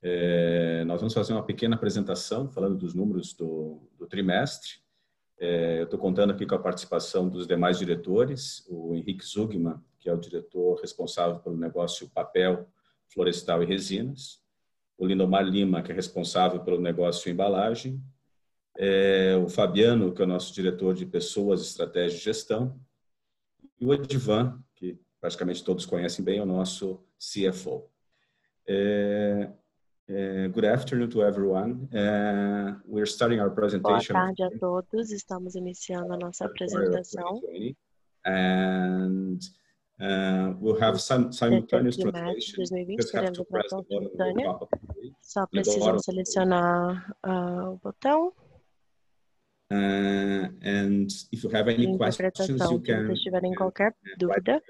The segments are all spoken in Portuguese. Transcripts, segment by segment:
É, nós vamos fazer uma pequena apresentação falando dos números do, do trimestre. É, eu estou contando aqui com a participação dos demais diretores, o Henrique Zugman, que é o diretor responsável pelo negócio papel, florestal e resinas, o Lindomar Lima, que é responsável pelo negócio embalagem, é, o Fabiano, que é o nosso diretor de pessoas, estratégia e gestão, e o Edvan, que praticamente todos conhecem bem, é o nosso CFO. É, é, good afternoon to everyone. Uh, we're starting our presentation. Boa tarde a todos. Estamos iniciando a nossa apresentação. And uh, we'll have some simultaneous translation. 2020 teremos tradução simultânea. Só precisam selecionar uh, o botão. Uh, and if you have any questions, you can. Se vocês tiverem qualquer dúvida,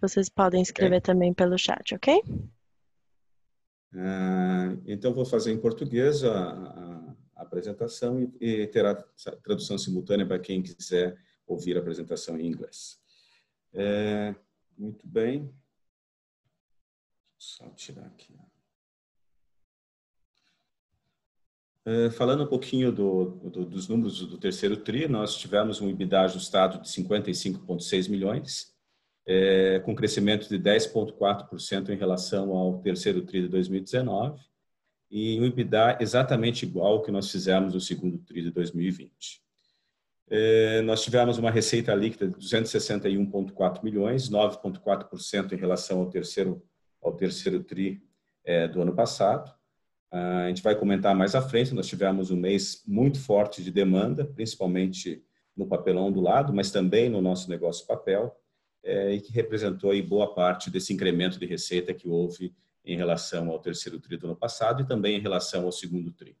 vocês podem escrever também pelo chat, ok? Uh, então, vou fazer em português a, a apresentação e, e terá tradução simultânea para quem quiser ouvir a apresentação em inglês. É, muito bem. Só tirar aqui. É, falando um pouquinho do, do, dos números do terceiro TRI, nós tivemos um EBITDA ajustado de 55,6 milhões, é, com crescimento de 10,4% em relação ao terceiro TRI de 2019, e um EBITDA exatamente igual ao que nós fizemos no segundo TRI de 2020. É, nós tivemos uma receita líquida de 261,4 milhões, 9,4% em relação ao terceiro, ao terceiro TRI é, do ano passado, a gente vai comentar mais à frente. Nós tivemos um mês muito forte de demanda, principalmente no papelão do lado, mas também no nosso negócio papel, é, e que representou aí boa parte desse incremento de receita que houve em relação ao terceiro tri do ano passado e também em relação ao segundo tri.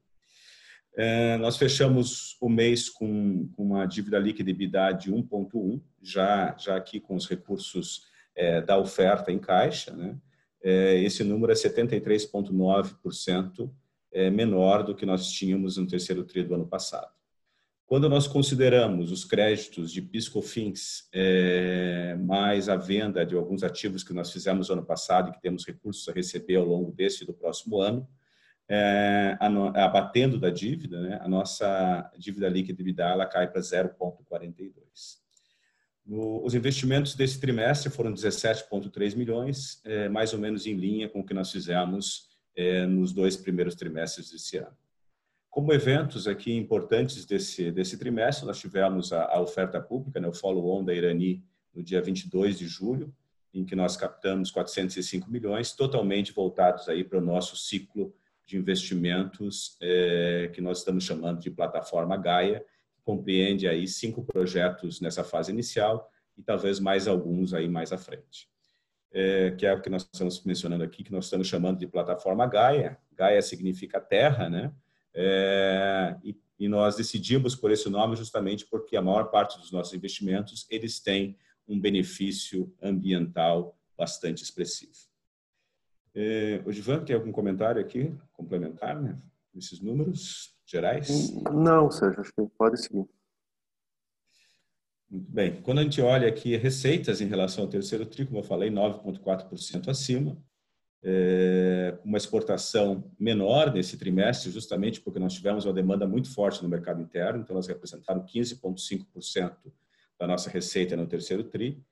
É, nós fechamos o mês com, com uma dívida líquida de 1,1, já, já aqui com os recursos é, da oferta em caixa, né? É, esse número é 73,9% é, menor do que nós tínhamos no terceiro tri do ano passado. Quando nós consideramos os créditos de PiscoFins é, mais a venda de alguns ativos que nós fizemos no ano passado e que temos recursos a receber ao longo desse e do próximo ano, é, abatendo da dívida, né, a nossa dívida líquida de ela cai para 0,42. No, os investimentos desse trimestre foram 17,3 milhões, é, mais ou menos em linha com o que nós fizemos é, nos dois primeiros trimestres desse ano. Como eventos aqui importantes desse, desse trimestre, nós tivemos a, a oferta pública, né, o follow-on da Irani, no dia 22 de julho, em que nós captamos 405 milhões, totalmente voltados aí para o nosso ciclo de investimentos é, que nós estamos chamando de plataforma Gaia, compreende aí cinco projetos nessa fase inicial e talvez mais alguns aí mais à frente. É, que é o que nós estamos mencionando aqui, que nós estamos chamando de plataforma Gaia. Gaia significa terra, né? É, e, e, nós decidimos por esse nome justamente porque a maior parte dos nossos investimentos eles têm um benefício ambiental bastante expressivo. É, o Divan, tem algum comentário aqui complementar, né? Esses números? gerais? Não, Sérgio, acho que pode seguir. Muito bem. Quando a gente olha aqui receitas em relação ao terceiro tri, como eu falei, 9,4% acima, uma exportação menor nesse trimestre, justamente porque nós tivemos uma demanda muito forte no mercado interno, então elas representaram 15,5% da nossa receita no terceiro tri,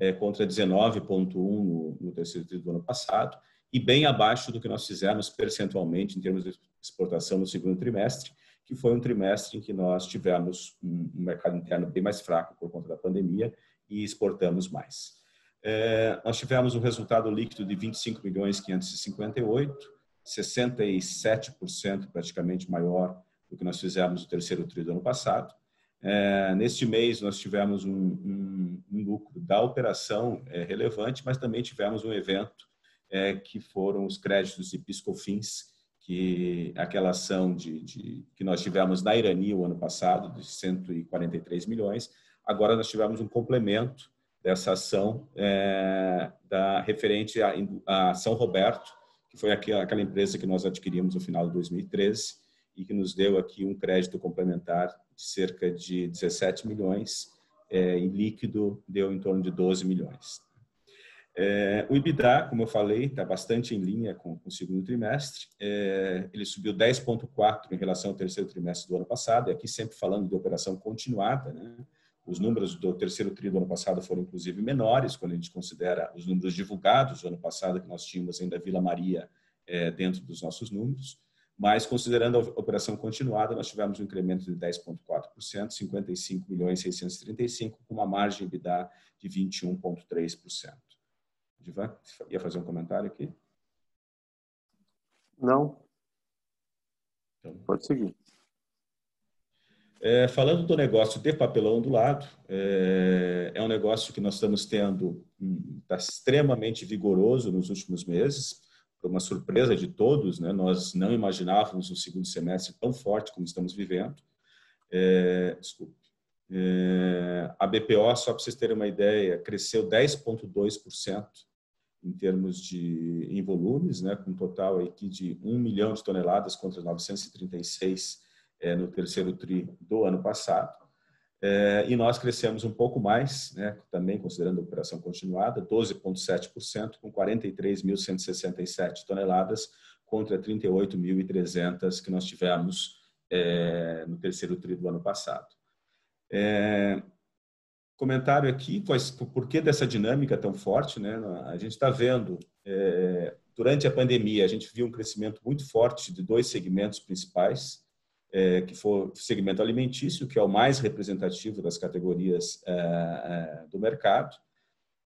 é, contra 19,1% no, no terceiro tri do ano passado, e bem abaixo do que nós fizemos percentualmente em termos de exportação no segundo trimestre, que foi um trimestre em que nós tivemos um mercado interno bem mais fraco por conta da pandemia e exportamos mais. É, nós tivemos um resultado líquido de 25 milhões 558, 67% praticamente maior do que nós fizemos no terceiro trimestre do ano passado. É, neste mês, nós tivemos um, um, um lucro da operação é, relevante, mas também tivemos um evento é, que foram os créditos de PiscoFins, que aquela ação de, de, que nós tivemos na Irani o ano passado, de 143 milhões, agora nós tivemos um complemento dessa ação é, da referente a, a, São Roberto, que foi aquela, aquela empresa que nós adquirimos no final de 2013 e que nos deu aqui um crédito complementar de cerca de 17 milhões, é, em líquido deu em torno de 12 milhões. É, o EBITDA, como eu falei, está bastante em linha com, com o segundo trimestre. É, ele subiu 10,4% em relação ao terceiro trimestre do ano passado, e aqui sempre falando de operação continuada. Né? Os números do terceiro tri do ano passado foram, inclusive, menores, quando a gente considera os números divulgados do ano passado, que nós tínhamos ainda Vila Maria é, dentro dos nossos números. Mas, considerando a operação continuada, nós tivemos um incremento de 10,4%, 55 milhões 635, com uma margem EBITDA de 21,3%. Divan, ia fazer um comentário aqui? Não. Então, Pode seguir. É, falando do negócio de papelão do lado, é, é um negócio que nós estamos tendo, está extremamente vigoroso nos últimos meses, foi uma surpresa de todos, né? nós não imaginávamos um segundo semestre tão forte como estamos vivendo. É, desculpe. É, a BPO, só para vocês terem uma ideia, cresceu 10,2% em termos de em volumes, né, com um total aqui de 1 milhão de toneladas contra 936 é, no terceiro tri do ano passado. É, e nós crescemos um pouco mais, né, também considerando a operação continuada, 12,7%, com 43.167 toneladas contra 38.300 que nós tivemos é, no terceiro tri do ano passado. É, comentário aqui, pois, por que dessa dinâmica tão forte? Né? A gente está vendo, é, durante a pandemia, a gente viu um crescimento muito forte de dois segmentos principais, é, que foi o segmento alimentício, que é o mais representativo das categorias é, é do mercado,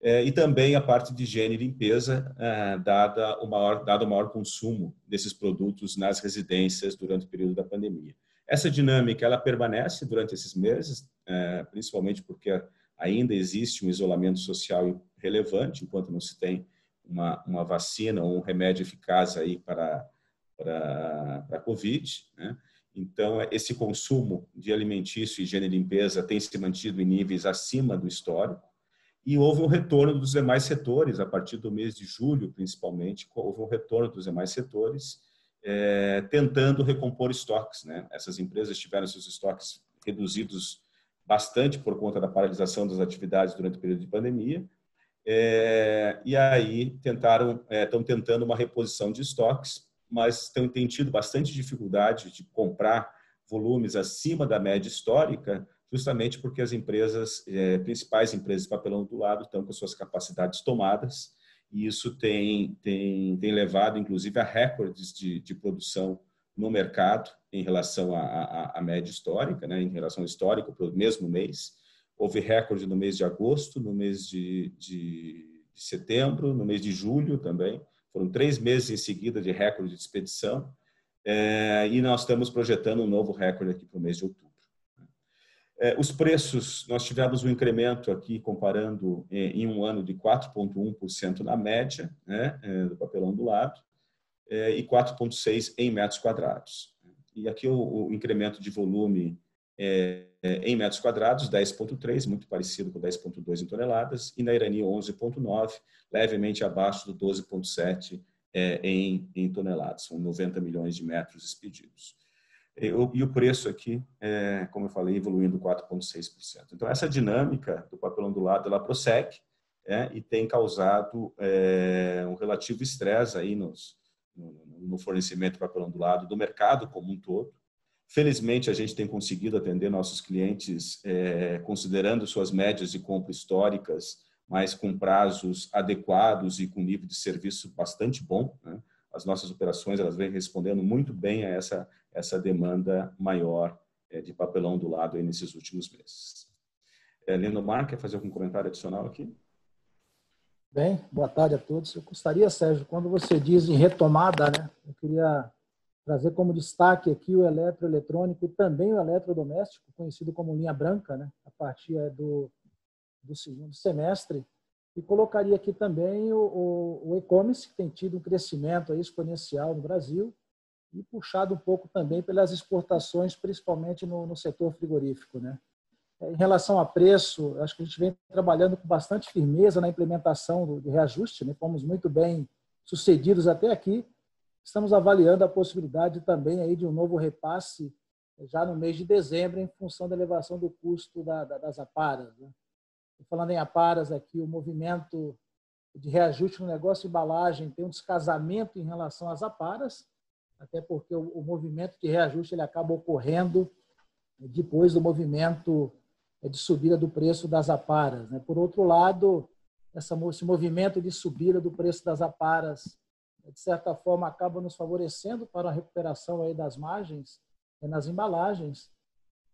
é, e também a parte de higiene e limpeza, é, dada o maior, dado o maior consumo desses produtos nas residências durante o período da pandemia. Essa dinâmica ela permanece durante esses meses, principalmente porque ainda existe um isolamento social relevante, enquanto não se tem uma, uma vacina ou um remédio eficaz aí para, para, para a Covid. Né? Então, esse consumo de alimentício, higiene e limpeza tem se mantido em níveis acima do histórico. E houve um retorno dos demais setores, a partir do mês de julho, principalmente, houve um retorno dos demais setores, é, tentando recompor estoques. Né? Essas empresas tiveram seus estoques reduzidos bastante por conta da paralisação das atividades durante o período de pandemia. É, e aí tentaram, estão é, tentando uma reposição de estoques, mas têm, tido bastante dificuldade de comprar volumes acima da média histórica, justamente porque as empresas, é, principais empresas de papelão do lado, estão com suas capacidades tomadas, e isso tem, tem, tem levado, inclusive, a recordes de, de produção no mercado em relação à, média histórica, né, em relação histórica para o mesmo mês. Houve recorde no mês de agosto, no mês de, de, de setembro, no mês de julho também. Foram três meses em seguida de recorde de expedição. É, e nós estamos projetando um novo recorde aqui para o mês de outubro. É, os preços, nós tivemos um incremento aqui, comparando em, em um ano, de 4,1% na média né, é, do papelão do lado. É, e 4,6 em metros quadrados. E aqui o, o incremento de volume é, em metros quadrados, 10,3, muito parecido com 10,2 em toneladas, e na Irani 11,9, levemente abaixo do 12,7 é, em, em toneladas, são 90 milhões de metros expedidos. E, e o preço aqui, é, como eu falei, evoluindo 4,6%. Então, essa dinâmica do papelão do lado, ela prossegue é, e tem causado é, um relativo estresse aí nos, no fornecimento papelão do lado do mercado como um todo. Felizmente, a gente tem conseguido atender nossos clientes é, considerando suas médias de compra históricas, mas com prazos adequados e com nível de serviço bastante bom. Né? As nossas operações elas vêm respondendo muito bem a essa, essa demanda maior é, de papelão do lado aí nesses últimos meses. É, Mar, quer fazer algum comentário adicional aqui? Bem, boa tarde a todos. Eu gostaria, Sérgio, quando você diz em retomada, né, eu queria trazer como destaque aqui o eletroeletrônico e também o eletrodoméstico, conhecido como linha branca, né, a partir é, do, do segundo semestre, e colocaria aqui também o, o, o e-commerce, que tem tido um crescimento exponencial no Brasil, e puxado um pouco também pelas exportações, principalmente no, no setor frigorífico. Né? Em relação a preço, acho que a gente vem trabalhando com bastante firmeza na implementação do, reajuste, né? fomos muito bem sucedidos até aqui. Estamos avaliando a possibilidade também aí de um novo repasse já no mês de dezembro, em função da elevação do custo da, da, das aparas. Né? Falando em aparas aqui, o movimento de reajuste no negócio de embalagem tem um descasamento em relação às aparas, até porque o, o movimento de reajuste ele acaba ocorrendo depois do movimento de subida do preço das aparas. Né? Por outro lado, essa, esse movimento de subida do preço das aparas, de certa forma, acaba nos favorecendo para a recuperação aí das margens né, nas embalagens,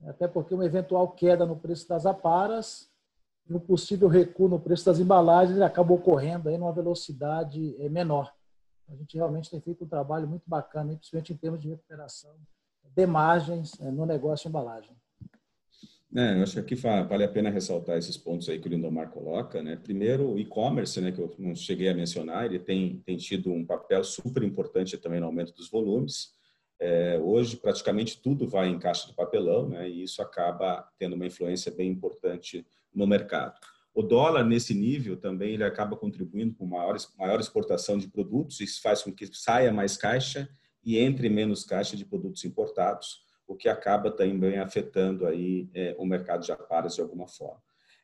até porque uma eventual queda no preço das aparas e um possível recuo no preço das embalagens acaba ocorrendo aí numa velocidade eh, menor. A gente realmente tem feito um trabalho muito bacana, principalmente em termos de recuperação de margens eh, no negócio de embalagem. É, eu acho que vale a pena ressaltar esses pontos aí que o Lindomar coloca, né? Primeiro, o e-commerce, né, que eu não cheguei a mencionar, ele tem, tem tido um papel super importante também no aumento dos volumes. É, hoje, praticamente tudo vai em caixa de papelão, né? E isso acaba tendo uma influência bem importante no mercado. O dólar, nesse nível, também ele acaba contribuindo com maior, maior exportação de produtos, isso faz com que saia mais caixa e entre menos caixa de produtos importados, o que acaba também afetando aí é, o mercado de aparas de alguma forma.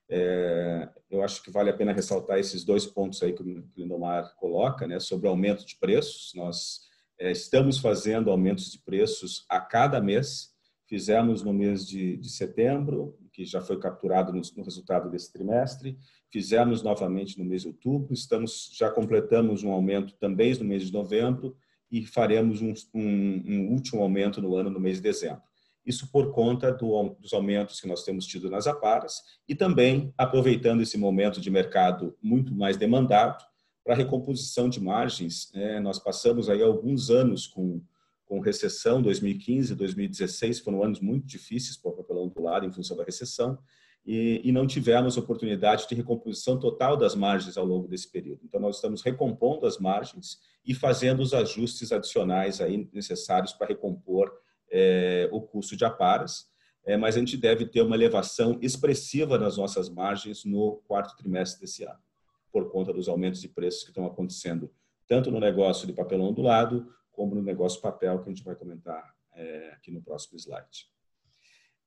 É, eu acho que vale a pena ressaltar esses dois pontos aí que o Lindomar coloca, né, sobre o aumento de preços. Nós é, estamos fazendo aumentos de preços a cada mês. Fizemos no mês de, de setembro, que já foi capturado no, no, resultado desse trimestre. Fizemos novamente no mês de outubro. Estamos já completamos um aumento também no mês de novembro e faremos um, um, um último aumento no ano, no mês de dezembro. Isso por conta do, dos aumentos que nós temos tido nas aparas e também aproveitando esse momento de mercado muito mais demandado para recomposição de margens. É, nós passamos aí alguns anos com, com recessão, 2015, 2016 foram anos muito difíceis para o papelão do lado em função da recessão e, e, não tivemos oportunidade de recomposição total das margens ao longo desse período. Então, nós estamos recompondo as margens e fazendo os ajustes adicionais aí necessários para recompor é, o custo de aparas, é, mas a gente deve ter uma elevação expressiva nas nossas margens no quarto trimestre desse ano, por conta dos aumentos de preços que estão acontecendo, tanto no negócio de papelão ondulado, como no negócio papel, que a gente vai comentar é, aqui no próximo slide.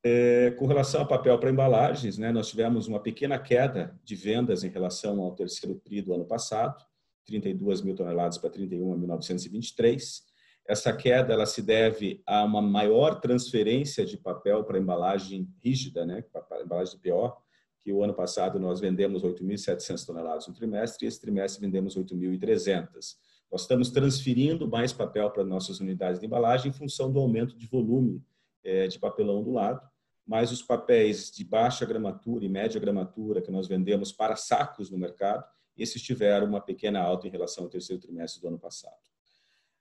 É, com relação ao papel para embalagens, né, nós tivemos uma pequena queda de vendas em relação ao terceiro TRI do ano passado, 32 mil toneladas para 31.923. Essa queda ela se deve a uma maior transferência de papel para embalagem rígida, né, para embalagem de PO, que o ano passado nós vendemos 8.700 toneladas no trimestre e esse trimestre vendemos 8.300. Nós estamos transferindo mais papel para nossas unidades de embalagem em função do aumento de volume é, de papelão do lado mas os papéis de baixa gramatura e média gramatura que nós vendemos para sacos no mercado, esses tiveram uma pequena alta em relação ao terceiro trimestre do ano passado.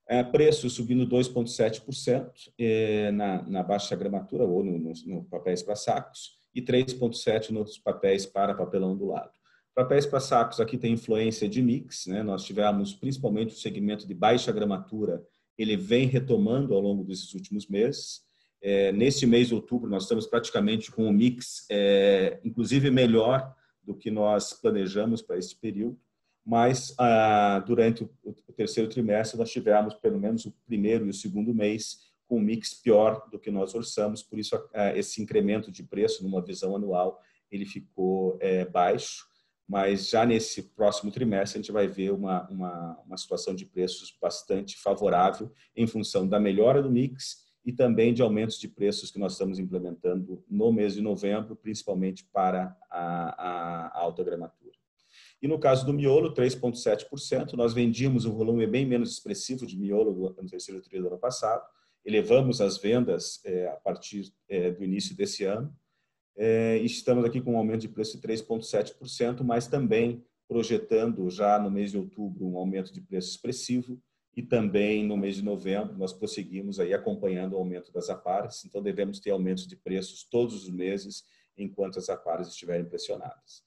É, preço subindo 2,7% é, na, na baixa gramatura ou no, no, no papéis para sacos e 3,7% nos papéis para papelão do lado. Papéis para sacos aqui tem influência de mix, né? nós tivemos principalmente o segmento de baixa gramatura, ele vem retomando ao longo desses últimos meses, é, neste mês de outubro, nós estamos praticamente com um mix, é, inclusive melhor do que nós planejamos para este período, mas ah, durante o, o, terceiro trimestre nós tivemos pelo menos o primeiro e o segundo mês com um mix pior do que nós orçamos, por isso ah, esse incremento de preço numa visão anual ele ficou é, baixo, mas já nesse próximo trimestre a gente vai ver uma, uma, uma situação de preços bastante favorável em função da melhora do mix e também de aumentos de preços que nós estamos implementando no mês de novembro, principalmente para a, a alta gramatura. E no caso do miolo, 3,7%, nós vendíamos um volume bem menos expressivo de miolo no terceiro trimestre do ano passado, elevamos as vendas é, a partir é, do início desse ano, é, e estamos aqui com um aumento de preço de 3,7%, mas também projetando já no mês de outubro um aumento de preço expressivo, e também no mês de novembro nós prosseguimos aí acompanhando o aumento das aparas, então devemos ter aumentos de preços todos os meses enquanto as aparas estiverem pressionadas.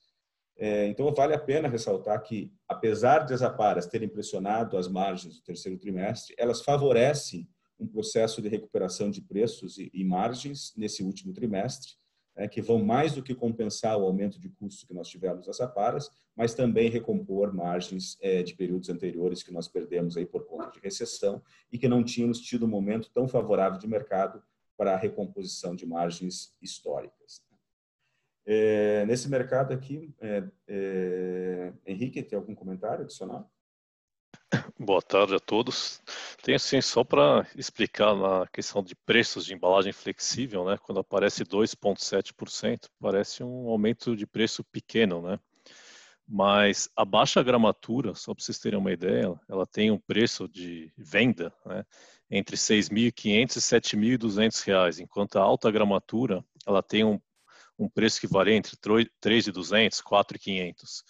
É, então vale a pena ressaltar que apesar de as aparas terem pressionado as margens do terceiro trimestre, elas favorecem um processo de recuperação de preços e, e margens nesse último trimestre, é, que vão mais do que compensar o aumento de custo que nós tivemos nas aparas, mas também recompor margens é, de períodos anteriores que nós perdemos aí por conta de recessão e que não tínhamos tido um momento tão favorável de mercado para a recomposição de margens históricas. É, nesse mercado aqui, é, é, Henrique, tem algum comentário adicional? Boa tarde a todos. Tem assim, só para explicar na questão de preços de embalagem flexível, né? Quando aparece 2,7%, parece um aumento de preço pequeno, né? Mas a baixa gramatura, só para vocês terem uma ideia, ela tem um preço de venda né, entre 6.500 e 7.200 reais, enquanto a alta gramatura ela tem um, um preço que varia entre 3.200 e 4.500.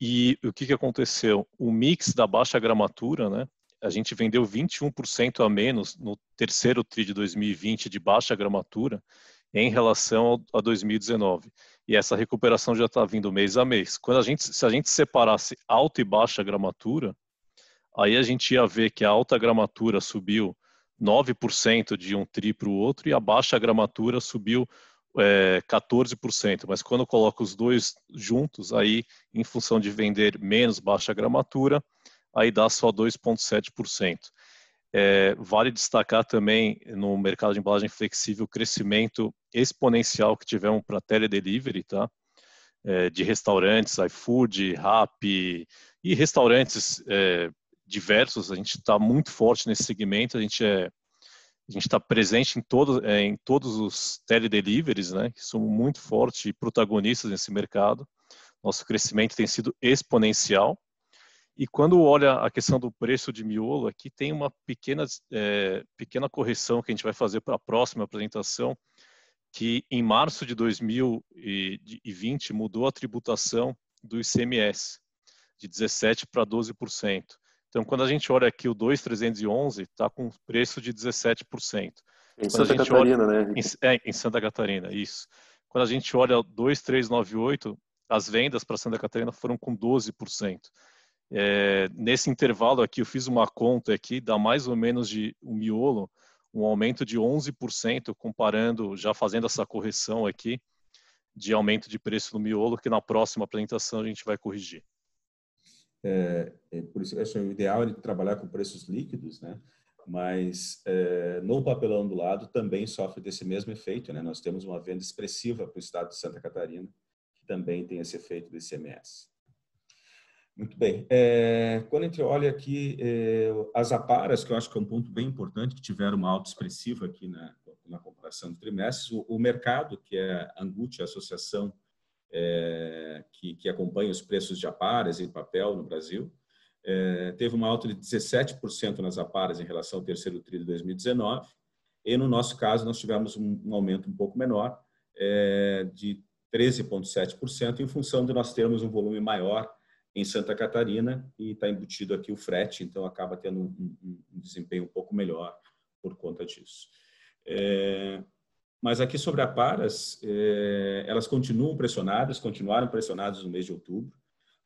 E o que, que aconteceu? O mix da baixa gramatura, né? A gente vendeu 21% a menos no terceiro TRI de 2020 de baixa gramatura em relação a 2019. E essa recuperação já está vindo mês a mês. Quando a gente, se a gente separasse alta e baixa gramatura, aí a gente ia ver que a alta gramatura subiu 9% de um TRI para o outro e a baixa gramatura subiu é, 14%, mas quando eu coloco os dois juntos, aí, em função de vender menos baixa gramatura, aí dá só 2,7%. É, vale destacar também no mercado de embalagem flexível o crescimento exponencial que tivemos para teledelivery, tá? É, de restaurantes, iFood, Rappi e restaurantes é, diversos. A gente está muito forte nesse segmento. A gente é a gente está presente em, todo, é, em todos os teledeliveries, né, que são muito fortes e protagonistas nesse mercado. Nosso crescimento tem sido exponencial. E quando olha a questão do preço de miolo, aqui tem uma pequena, é, pequena correção que a gente vai fazer para a próxima apresentação, que em março de 2020 mudou a tributação do ICMS de 17% para 12%. Então, quando a gente olha aqui o 2,311, está com preço de 17%. Em Santa Catarina, olha, né? Em, é, em Santa Catarina, isso. Quando a gente olha o 2,398, as vendas para Santa Catarina foram com 12%. É, nesse intervalo aqui, eu fiz uma conta aqui, dá mais ou menos de um miolo, um aumento de 11%, comparando, já fazendo essa correção aqui, de aumento de preço no miolo, que na próxima apresentação a gente vai corrigir. É, é, por isso, que o ideal é trabalhar com preços líquidos, né? Mas é, no papelão do lado também sofre desse mesmo efeito, né? Nós temos uma venda expressiva para o estado de Santa Catarina, que também tem esse efeito do ICMS. Muito bem. É, quando a gente olha aqui é, as aparas, que eu acho que é um ponto bem importante, que tiveram uma alta expressiva aqui na, na comparação de trimestres, o, o mercado, que é a Angut, a Associação é, que, que, acompanha os preços de aparas e papel no Brasil, é, teve uma alta de 17% nas aparas em relação ao terceiro TRI de 2019, e no nosso caso nós tivemos um, um aumento um pouco menor, é, de 13,7%, em função de nós termos um volume maior em Santa Catarina e está embutido aqui o frete, então acaba tendo um, um, desempenho um pouco melhor por conta disso. É, mas aqui sobre a Paras, é, elas continuam pressionadas, continuaram pressionadas no mês de outubro,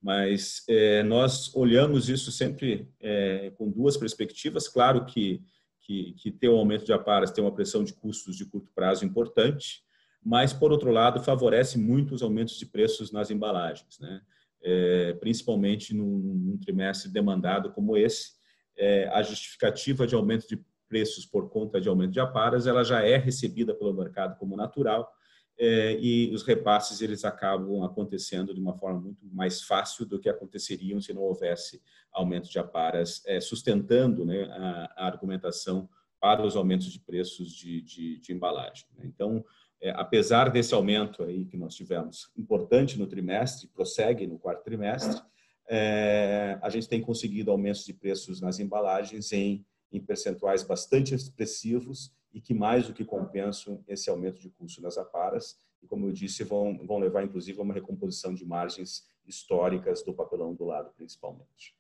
mas é, nós olhamos isso sempre é, com duas perspectivas. Claro que, que, que ter um aumento de aparas tem uma pressão de custos de curto prazo importante, mas, por outro lado, favorece muito os aumentos de preços nas embalagens, né? É, principalmente num, num, trimestre demandado como esse. É, a justificativa de aumento de preços por conta de aumento de aparas, ela já é recebida pelo mercado como natural é, e os repasses eles acabam acontecendo de uma forma muito mais fácil do que aconteceriam se não houvesse aumento de aparas, é, sustentando né, a, a, argumentação para os aumentos de preços de, de, de embalagem. Né. Então, é, apesar desse aumento aí que nós tivemos importante no trimestre, prossegue no quarto trimestre, é, a gente tem conseguido aumentos de preços nas embalagens em em percentuais bastante expressivos e que mais do que compensam esse aumento de custo nas aparas e, como eu disse, vão, vão levar, inclusive, a uma recomposição de margens históricas do papelão do lado, principalmente.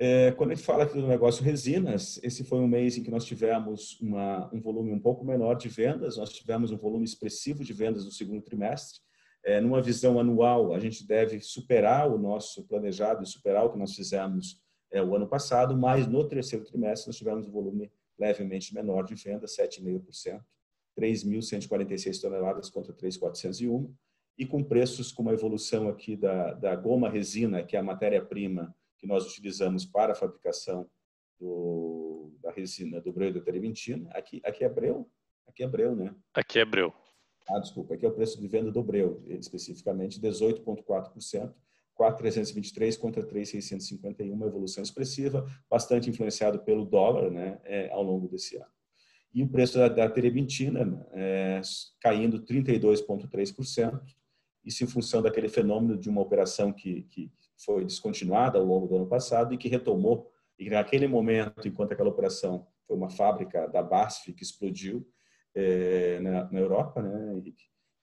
É, quando a gente fala aqui do negócio resinas, esse foi um mês em que nós tivemos uma, um volume um pouco menor de vendas, nós tivemos um volume expressivo de vendas no segundo trimestre. É, numa visão anual, a gente deve superar o nosso planejado e superar o que nós fizemos é, o ano passado, mas no terceiro trimestre nós tivemos um volume levemente menor de venda, 7,5%, 3.146 toneladas contra 3.401, e com preços com uma evolução aqui da, da goma resina, que é a matéria-prima que nós utilizamos para a fabricação do, da resina do breu da terebentina. Aqui, aqui é breu? Aqui é breu, né? Aqui é breu. Ah, desculpa, aqui é o preço de venda do Breu, especificamente 18,4%, 4,323 contra 3,651, uma evolução expressiva, bastante influenciado pelo dólar né, é, ao longo desse ano. E o preço da, da terebintina é, caindo 32,3%, isso em função daquele fenômeno de uma operação que, que foi descontinuada ao longo do ano passado e que retomou, e naquele momento, enquanto aquela operação foi uma fábrica da BASF que explodiu é, na, na, Europa, né, e,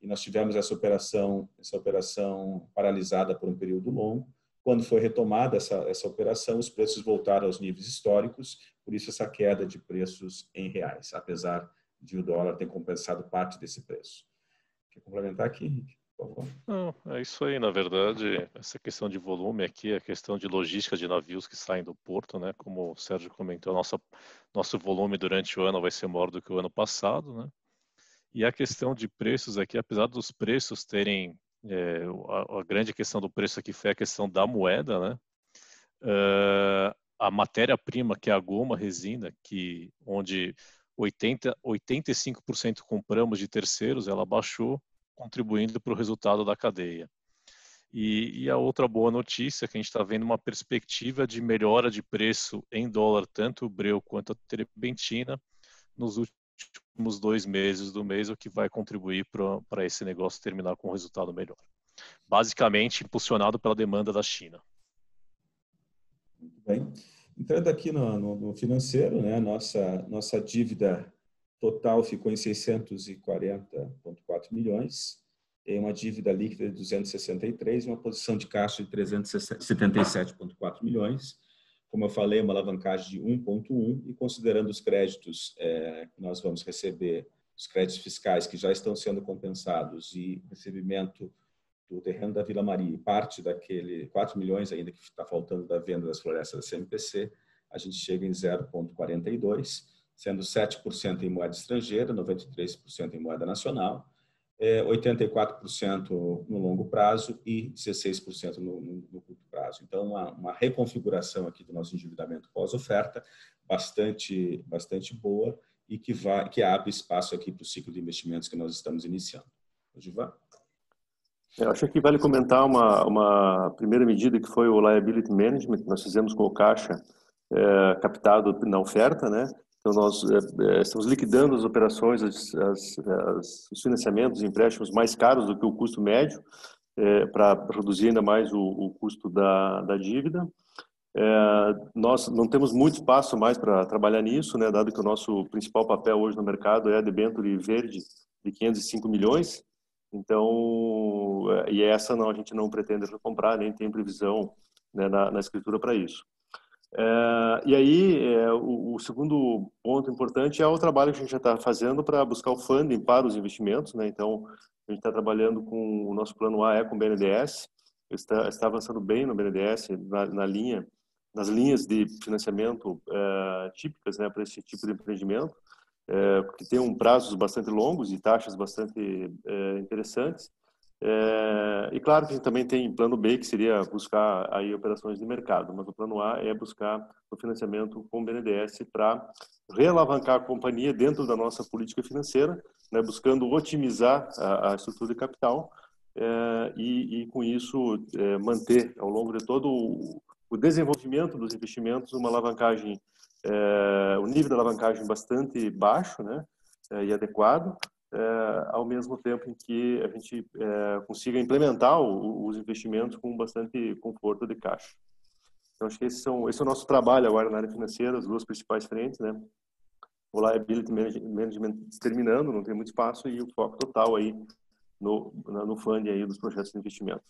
e nós tivemos essa operação, essa operação paralisada por um período longo. Quando foi retomada essa, essa operação, os preços voltaram aos níveis históricos, por isso essa queda de preços em reais, apesar de o dólar ter compensado parte desse preço. Quer complementar aqui, Henrique? Não, é isso aí, na verdade, essa questão de volume aqui, a questão de logística de navios que saem do porto, né? Como o Sérgio comentou, nossa, nosso volume durante o ano vai ser maior do que o ano passado, né? E a questão de preços aqui, apesar dos preços terem, é, a, a, grande questão do preço aqui foi a questão da moeda, né? Uh, a matéria-prima, que é a goma, resina, que onde 80, 85% compramos de terceiros, ela baixou contribuindo para o resultado da cadeia. E, e, a outra boa notícia é que a gente está vendo uma perspectiva de melhora de preço em dólar, tanto o breu quanto a terebentina, nos últimos dois meses do mês, o que vai contribuir para esse negócio terminar com um resultado melhor. Basicamente, impulsionado pela demanda da China. Muito bem. Entrando aqui no, no, no financeiro, né, nossa, nossa dívida total ficou em 640,4 milhões, tem uma dívida líquida de 263 e uma posição de caixa de 377,4 milhões. Como eu falei, uma alavancagem de 1,1 e considerando os créditos é, que nós vamos receber, os créditos fiscais que já estão sendo compensados e recebimento do terreno da Vila Maria, parte daquele 4 milhões ainda que está faltando da venda das florestas da CMPC, a gente chega em 0,42 sendo 7% em moeda estrangeira, 93% em moeda nacional, 84% é, no longo prazo e 16% no, no, no, curto prazo. Então, uma, uma, reconfiguração aqui do nosso endividamento pós-oferta bastante, bastante boa e que, vai, que abre espaço aqui para o ciclo de investimentos que nós estamos iniciando. Givan? Eu acho que vale comentar uma, uma primeira medida que foi o liability management que nós fizemos com o caixa é, captado na oferta, né? Então, nós é, estamos liquidando as operações, as, as, as, os financiamentos, empréstimos mais caros do que o custo médio, é, para reduzir ainda mais o, o custo da, da dívida. É, nós não temos muito espaço mais para trabalhar nisso, né, dado que o nosso principal papel hoje no mercado é a debênture verde de 505 milhões. Então, e essa não a gente não pretende comprar, nem tem previsão né, na, na escritura para isso. É, e aí, é, o, o, segundo ponto importante é o trabalho que a gente já está fazendo para buscar o funding para os investimentos. Né? Então, a gente está trabalhando com o nosso plano A, é com o BNDES, está, está avançando bem no BNDES, na, na linha, nas linhas de financiamento é, típicas né, para esse tipo de empreendimento, que tem um prazos bastante longos e taxas bastante interessantes. É, e claro que a gente também tem plano B, que seria buscar aí operações de mercado, mas o plano A é buscar o financiamento com o BNDES para realavancar a companhia dentro da nossa política financeira, né, buscando otimizar a, a estrutura de capital é, e, e, com isso, é, manter ao longo de todo o, o, desenvolvimento dos investimentos uma alavancagem, é, o nível da alavancagem bastante baixo né, é, e adequado, é, ao mesmo tempo em que a gente é, consiga implementar o, os investimentos com bastante conforto de caixa. Então, acho que esse, são, esse é o nosso trabalho agora na área financeira, as duas principais frentes, né? O liability management terminando, não tem muito espaço, e o foco total aí no, no fundo aí dos projetos de investimento.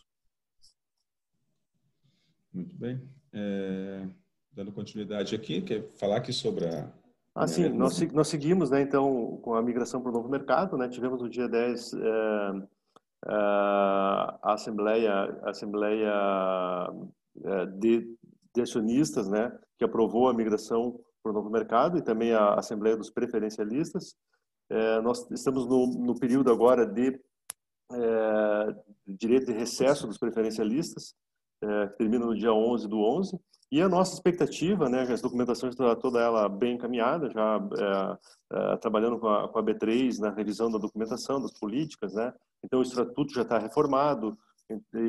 Muito bem. É, dando continuidade aqui, quer falar aqui sobre a ah, sim, nós, nós seguimos, né, então, com a migração para o novo mercado, né, tivemos no dia 10 é, é, a Assembleia, a Assembleia é, de, de Acionistas, né, que aprovou a migração para o novo mercado e também a Assembleia dos Preferencialistas. É, nós estamos no, no período agora de é, direito de recesso dos preferencialistas, que termina no dia 11 do 11, E a nossa expectativa, né, as documentações está toda ela bem encaminhada, já é, é, trabalhando com a, com a, B3 na revisão da documentação, das políticas, né? Então o estatuto já está reformado,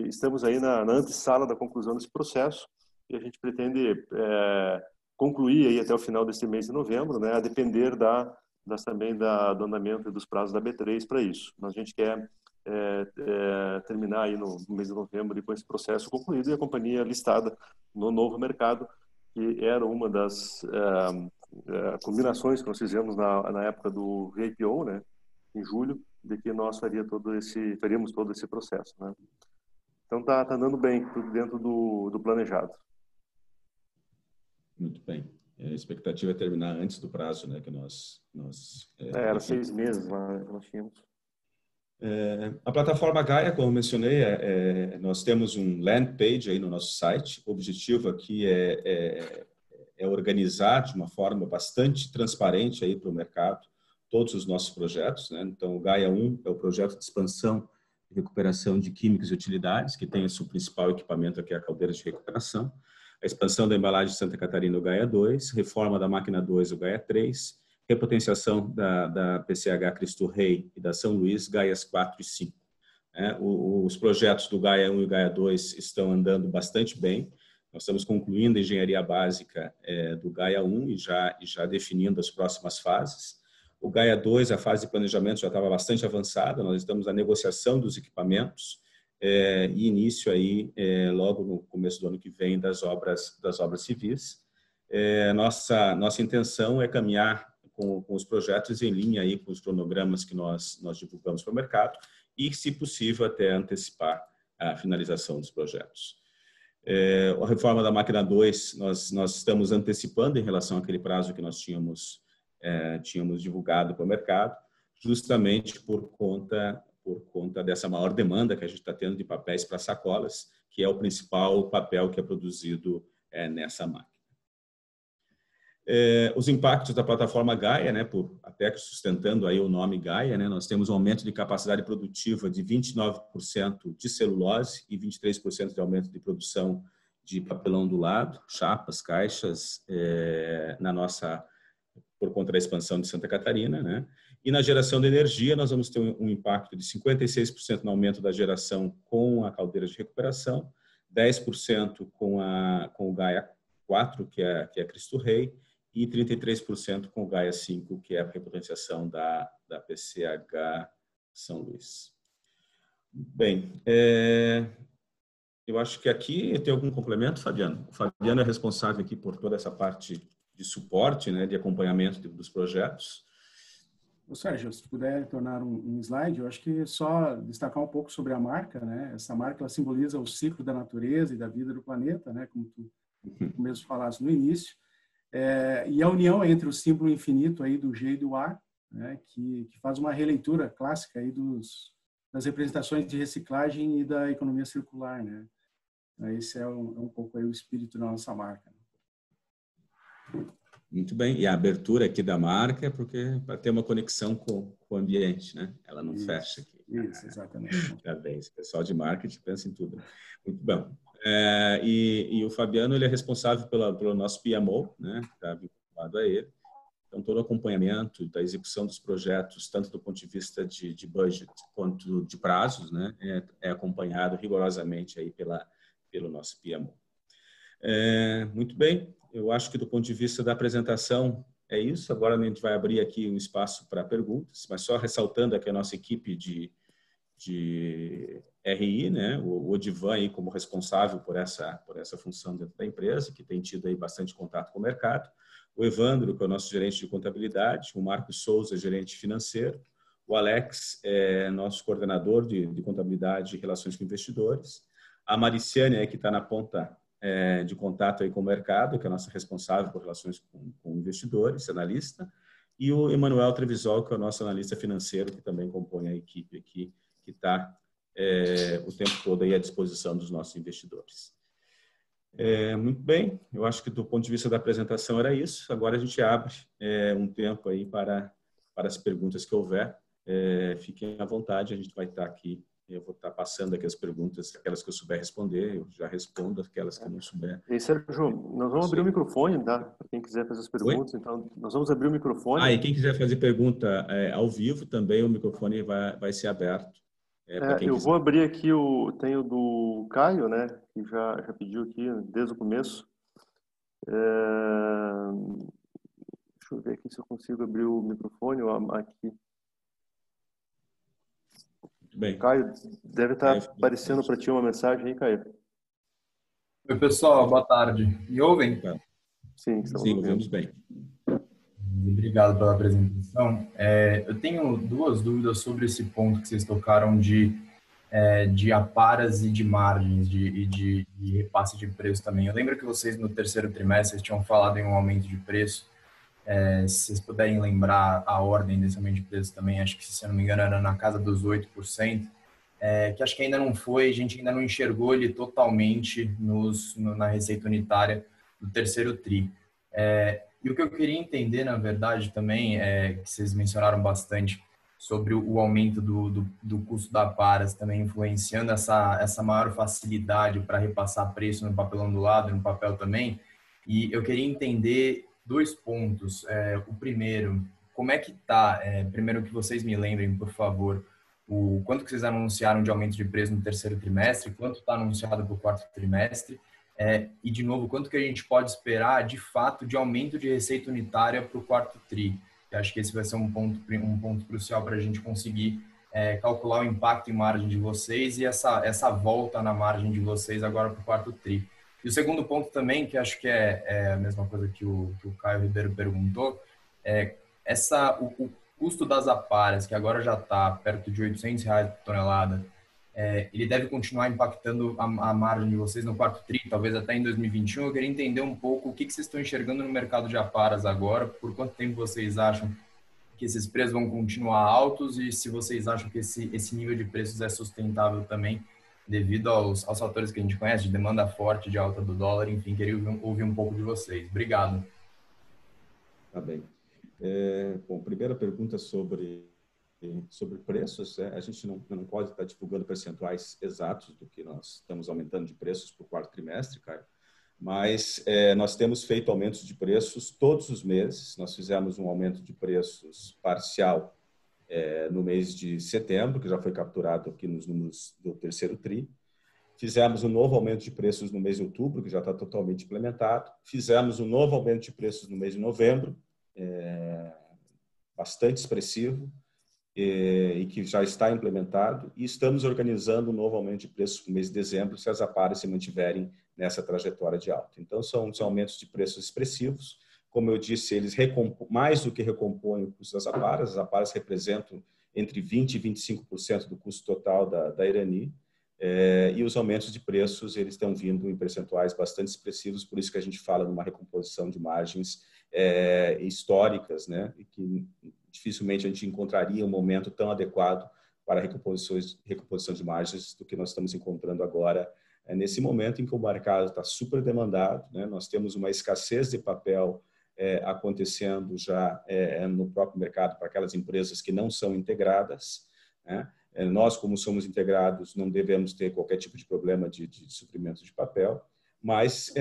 estamos aí na, na antessala da conclusão desse processo e a gente pretende é, concluir aí até o final desse mês de novembro, né, a depender da das também da, do andamento e dos prazos da B3 para isso. Mas a gente quer é, é, terminar aí no, mês de novembro com esse processo concluído e a companhia listada no novo mercado, que era uma das é, é combinações que nós fizemos na, na época do IPO, né, em julho, de que nós faria todo esse, faríamos todo esse processo. Né. Então tá, tá andando bem, tudo dentro do, do planejado. Muito bem. É, a expectativa é terminar antes do prazo, né, que nós... nós é, era seis meses lá que nós tínhamos. É, a plataforma Gaia, como mencionei, é, é, nós temos um land page aí no nosso site. O objetivo aqui é, é, é organizar de uma forma bastante transparente aí para o mercado todos os nossos projetos. Né? Então, o Gaia 1 é o projeto de expansão e recuperação de químicos e utilidades, que tem o seu principal equipamento aqui, a caldeira de recuperação a expansão da embalagem de Santa Catarina, o Gaia 2, reforma da máquina 2, o Gaia 3, repotenciação da, da PCH Cristo Rei e da São Luís, Gaias 4 e 5. É, os projetos do Gaia 1 e Gaia 2 estão andando bastante bem. Nós estamos concluindo a engenharia básica é, do Gaia 1 e já, e já definindo as próximas fases. O Gaia 2, a fase de planejamento já estava bastante avançada, nós estamos na negociação dos equipamentos é, e início aí é, logo no começo do ano que vem das obras das obras civis. É, nossa nossa intenção é caminhar com, com, os projetos em linha aí com os cronogramas que nós nós divulgamos para o mercado e, se possível, até antecipar a finalização dos projetos. É, a reforma da máquina 2 nós nós estamos antecipando em relação àquele prazo que nós tínhamos é, tínhamos divulgado para o mercado, justamente por conta por conta dessa maior demanda que a gente está tendo de papéis para sacolas, que é o principal papel que é produzido é, nessa máquina. É, os impactos da plataforma Gaia, né, por, até sustentando aí o nome Gaia, né, nós temos um aumento de capacidade produtiva de 29% de celulose e 23% de aumento de produção de papelão do lado, chapas, caixas, é, na nossa por conta da expansão de Santa Catarina, né? E na geração de energia, nós vamos ter um impacto de 56% no aumento da geração com a caldeira de recuperação, 10% com, a, com o Gaia 4, que é, que é Cristo Rei, e 33% com o Gaia 5, que é a repotenciação da, da PCH São Luís. Bem, é, eu acho que aqui tem algum complemento, Fabiano? O Fabiano é responsável aqui por toda essa parte de suporte, né, de acompanhamento dos projetos. Ô, Sérgio, se puder tornar um, um, slide, eu acho que só destacar um pouco sobre a marca, né? Essa marca ela simboliza o ciclo da natureza e da vida do planeta, né? Como tu, tu uhum. mesmo falaste no início. É, e a união entre o símbolo infinito aí do G e do A, né? Que, que faz uma releitura clássica aí dos das representações de reciclagem e da economia circular, né? Esse é um, é um pouco aí o espírito da nossa marca. Muito bem. E a abertura aqui da marca é porque para ter uma conexão com, com, o ambiente, né? Ela não isso, fecha aqui. Isso, exatamente. Parabéns. pessoal de marketing pensa em tudo. Muito bom. É, e, e, o Fabiano ele é responsável pela, pelo nosso PMO, né? Está vinculado a ele. Então, todo o acompanhamento da execução dos projetos, tanto do ponto de vista de, de budget quanto de prazos, né? É, é acompanhado rigorosamente aí pela, pelo nosso PMO. É, muito bem, eu acho que do ponto de vista da apresentação é isso. Agora a gente vai abrir aqui um espaço para perguntas, mas só ressaltando aqui a nossa equipe de, de RI, né? O Odivan aí como responsável por essa por essa função dentro da empresa, que tem tido aí bastante contato com o mercado. O Evandro, que é o nosso gerente de contabilidade, o Marco Souza, gerente financeiro, o Alex é nosso coordenador de, de contabilidade e relações com investidores, a Mariciane, que está na ponta é, de contato aí com o mercado, que é a nossa responsável por relações com, com investidores, analista, e o Emanuel Trevisol, que é o nosso analista financeiro, que também compõe a equipe aqui, que está é, o tempo todo aí à disposição dos nossos investidores. É, muito bem, eu acho que do ponto de vista da apresentação era isso. Agora a gente abre é, um tempo aí para, para as perguntas que houver. É, fiquem à vontade, a gente vai estar aqui Eu vou estar passando aqui as perguntas, aquelas que eu souber responder, eu já respondo aquelas que não souber. E Sérgio, nós vamos abrir o microfone, tá? Para quem quiser fazer as perguntas, Oi? então nós vamos abrir o microfone. Ah, e quem quiser fazer pergunta é, ao vivo também, o microfone vai, vai ser aberto. É, é, eu quiser. vou abrir aqui o tem o do Caio, né? Que já já pediu aqui desde o começo. É, deixa eu ver aqui se eu consigo abrir o microfone aqui. Bem. Caio, deve estar aparecendo para ti uma mensagem aí, Caio. Oi, pessoal, boa tarde. Me ouvem? Sim, Sim ouvimos bem. Obrigado pela apresentação. É, eu tenho duas dúvidas sobre esse ponto que vocês tocaram de, é, de aparas e de margens de, e de, de repasse de preço também. Eu lembro que vocês no terceiro trimestre tinham falado em um aumento de preço é, se vocês puderem lembrar a ordem desse aumento de preço também, acho que, se eu não me engano, era na casa dos 8%, é, que acho que ainda não foi, a gente ainda não enxergou ele totalmente nos, no, na receita unitária do terceiro TRI. É, e o que eu queria entender, na verdade, também, é que vocês mencionaram bastante sobre o aumento do, do, do custo da Paras também influenciando essa, essa maior facilidade para repassar preço no papel ondulado, no papel também. E eu queria entender dois pontos. É, o primeiro, como é que está? É, primeiro que vocês me lembrem, por favor, o quanto que vocês anunciaram de aumento de preço no terceiro trimestre, quanto está anunciado para o quarto trimestre, é, e de novo, quanto que a gente pode esperar de fato de aumento de receita unitária para o quarto tri. Eu acho que esse vai ser um ponto, um ponto crucial para a gente conseguir é, calcular o impacto em margem de vocês e essa, essa volta na margem de vocês agora para o quarto tri. E o segundo ponto também, que acho que é, é a mesma coisa que o, que o Caio Ribeiro perguntou, é essa, o, o custo das aparas, que agora já está perto de 800 reais por tonelada, é, ele deve continuar impactando a, a, margem de vocês no quarto tri, talvez até em 2021. Eu queria entender um pouco o que, que vocês estão enxergando no mercado de aparas agora, por quanto tempo vocês acham que esses preços vão continuar altos e se vocês acham que esse, esse nível de preços é sustentável também devido aos, aos fatores que a gente conhece, de demanda forte, de alta do dólar, enfim, queria ouvir, ouvir um pouco de vocês. Obrigado. Tá bem. É, bom, primeira pergunta sobre sobre preços, é, a gente não, não pode estar divulgando percentuais exatos do que nós estamos aumentando de preços para o quarto trimestre, Caio, mas é, nós temos feito aumentos de preços todos os meses. Nós fizemos um aumento de preços parcial é, no mês de setembro, que já foi capturado aqui nos números do terceiro TRI. Fizemos um novo aumento de preços no mês de outubro, que já está totalmente implementado. Fizemos um novo aumento de preços no mês de novembro, é, bastante expressivo, e que já está implementado. E estamos organizando um novo aumento de preços no mês de dezembro, se as aparas se mantiverem nessa trajetória de alta. Então, são, são aumentos de preços expressivos como eu disse, eles mais do que recompõem o custo das aparas. As aparas representam entre 20% e 25% do custo total da, da Irani. É, e os aumentos de preços eles estão vindo em percentuais bastante expressivos, por isso que a gente fala numa recomposição de margens é, históricas, né? E que dificilmente a gente encontraria um momento tão adequado para recomposições, recomposição de margens do que nós estamos encontrando agora é, nesse momento em que o mercado está super demandado, né? Nós temos uma escassez de papel é, acontecendo já é, no próprio mercado para aquelas empresas que não são integradas. Né? Nós, como somos integrados, não devemos ter qualquer tipo de problema de, de suprimento de papel, mas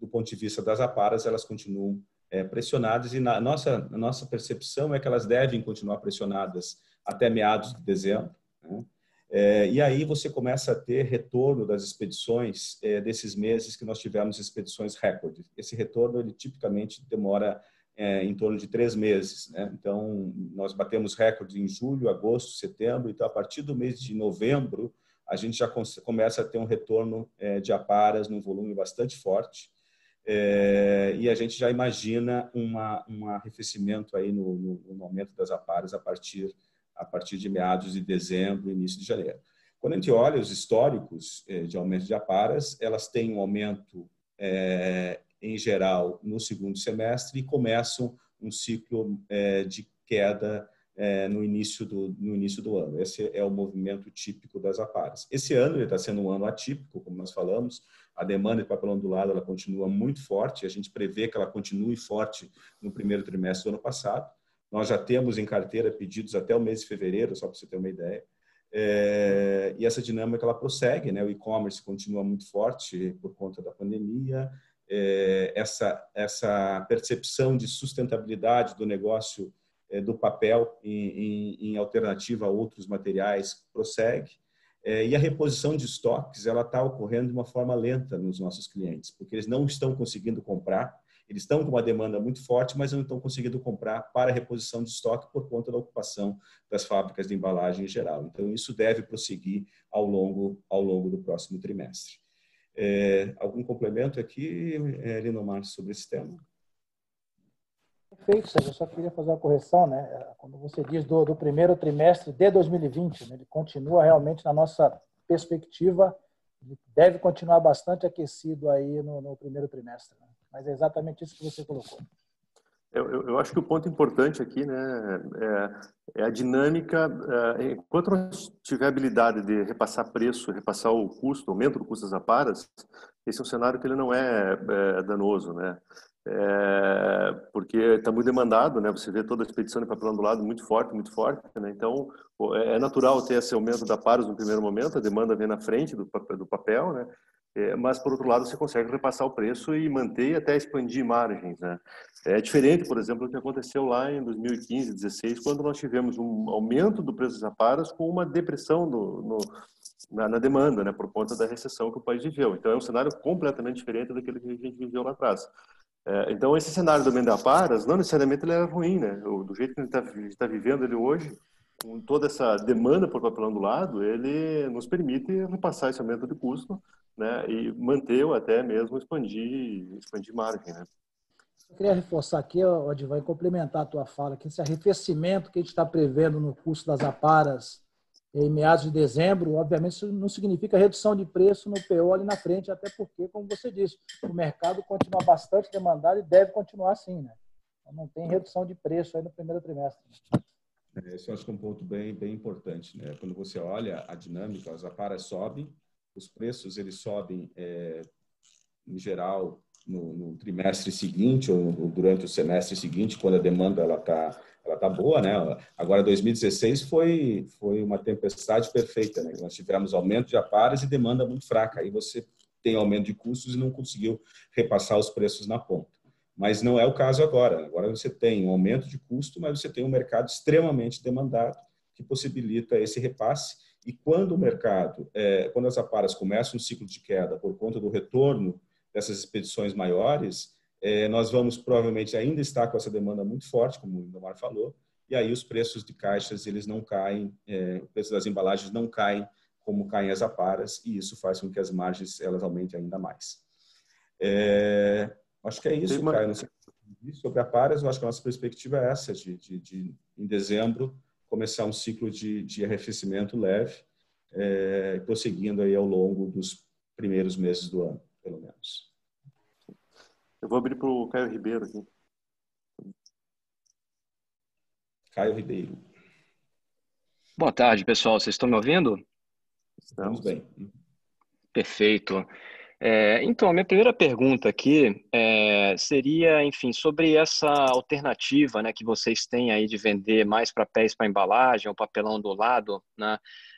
do ponto de vista das aparas, elas continuam é, pressionadas e na nossa, a nossa percepção é que elas devem continuar pressionadas até meados de dezembro. Né? É, e aí você começa a ter retorno das expedições é, desses meses que nós tivemos expedições recorde. Esse retorno, ele tipicamente demora é, em torno de três meses. Né? Então, nós batemos recordes em julho, agosto, setembro. Então, a partir do mês de novembro, a gente já começa a ter um retorno é, de aparas num volume bastante forte. É, e a gente já imagina uma, um arrefecimento aí no, no, no aumento das aparas a partir a partir de meados de dezembro, início de janeiro. Quando a gente olha os históricos eh, de aumento de aparas, elas têm um aumento, é, em geral, no segundo semestre e começam um ciclo é, de queda é, no, início do, no início do ano. Esse é o movimento típico das aparas. Esse ano está sendo um ano atípico, como nós falamos, a demanda de papel ondulado ela continua muito forte, a gente prevê que ela continue forte no primeiro trimestre do ano passado, nós já temos em carteira pedidos até o mês de fevereiro, só para você ter uma ideia. É, e essa dinâmica ela prossegue, né? O e-commerce continua muito forte por conta da pandemia. É, essa essa percepção de sustentabilidade do negócio do papel em, em, em, alternativa a outros materiais prossegue. É, e a reposição de estoques ela está ocorrendo de uma forma lenta nos nossos clientes, porque eles não estão conseguindo comprar eles estão com uma demanda muito forte, mas não estão conseguindo comprar para reposição de estoque por conta da ocupação das fábricas de embalagem em geral. Então, isso deve prosseguir ao longo, ao longo do próximo trimestre. É, algum complemento aqui, é, Linomar, sobre esse tema? Perfeito, Sérgio. Eu só queria fazer uma correção, né? Quando você diz do, do primeiro trimestre de 2020, né? ele continua realmente na nossa perspectiva, deve continuar bastante aquecido aí no, no primeiro trimestre. Né? Mas é exatamente isso que você colocou. Eu, eu, eu acho que o ponto importante aqui né, é, é a dinâmica. É, enquanto nós tiver habilidade de repassar preço, repassar o custo, aumento do custo das aparas, esse é um cenário que ele não é, é danoso, né? É, porque está muito demandado, né? Você vê toda a expedição de papelão do lado muito forte, muito forte, né? Então é, é natural ter esse aumento da paras no primeiro momento, a demanda vem na frente do, do papel, né? É, mas por outro lado você consegue repassar o preço e manter até expandir margens, né? É diferente, por exemplo, do que aconteceu lá em 2015, 2016, quando nós tivemos um aumento do preço das aparas com uma depressão no na, na, demanda, né, por conta da recessão que o país viveu. Então é um cenário completamente diferente daquele que a gente viveu lá atrás. É, então esse cenário do Mendaparas não necessariamente ele é ruim, né? Do jeito que a gente está tá vivendo ele hoje, com toda essa demanda por papelão do lado, ele nos permite repassar esse aumento de custo né, e manter ou até mesmo expandir, expandir margem. Né. Eu queria reforçar aqui, Odi, vai complementar a tua fala, que esse arrefecimento que a gente está prevendo no custo das aparas em meados de dezembro, obviamente isso não significa redução de preço no PO ali na frente, até porque, como você disse, o mercado continua bastante demandado e deve continuar assim, né? Então, não tem redução de preço aí no primeiro trimestre. É, esse eu acho que é um ponto bem, bem importante, né? Quando você olha a dinâmica, as aparas sobem, os preços eles sobem é, em geral no, no, trimestre seguinte ou durante o semestre seguinte, quando a demanda ela está ela tá boa, né? Agora 2016 foi foi uma tempestade perfeita, né? Nós tivemos aumento de aparas e demanda muito fraca. Aí você tem aumento de custos e não conseguiu repassar os preços na ponta. Mas não é o caso agora. Agora você tem um aumento de custo, mas você tem um mercado extremamente demandado que possibilita esse repasse e quando o mercado, é, quando as aparas começam um ciclo de queda por conta do retorno dessas expedições maiores, é, nós vamos provavelmente ainda estar com essa demanda muito forte, como o Indomar falou, e aí os preços de caixas eles não caem, é, o preço das embalagens não caem como caem as aparas, e isso faz com que as margens elas aumentem ainda mais. É, acho que é isso, uma... Caio. Sobre aparas, eu acho que a nossa perspectiva é essa, de, de, de em dezembro, começar um ciclo de, de arrefecimento leve, é, prosseguindo aí ao longo dos primeiros meses do ano, pelo menos. Eu vou abrir para o Caio Ribeiro aqui. Caio Ribeiro. Boa tarde, pessoal. Vocês estão me ouvindo? Estamos bem. Perfeito. É, então, a minha primeira pergunta aqui é, seria, enfim, sobre essa alternativa né, que vocês têm aí de vender mais papéis para embalagem, o papelão do lado, né?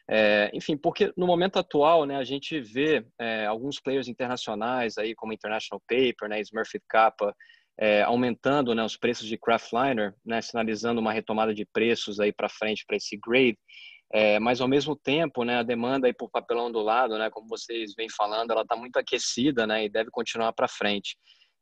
É, enfim, porque no momento atual, né, a gente vê é, alguns players internacionais aí, como International Paper, né, Smurfit Kappa, é, aumentando né, os preços de craftliner, né, sinalizando uma retomada de preços aí para frente para esse grade. É, mas ao mesmo tempo, né, a demanda aí por papelão do lado, né, como vocês vêm falando, ela está muito aquecida, né, e deve continuar para frente.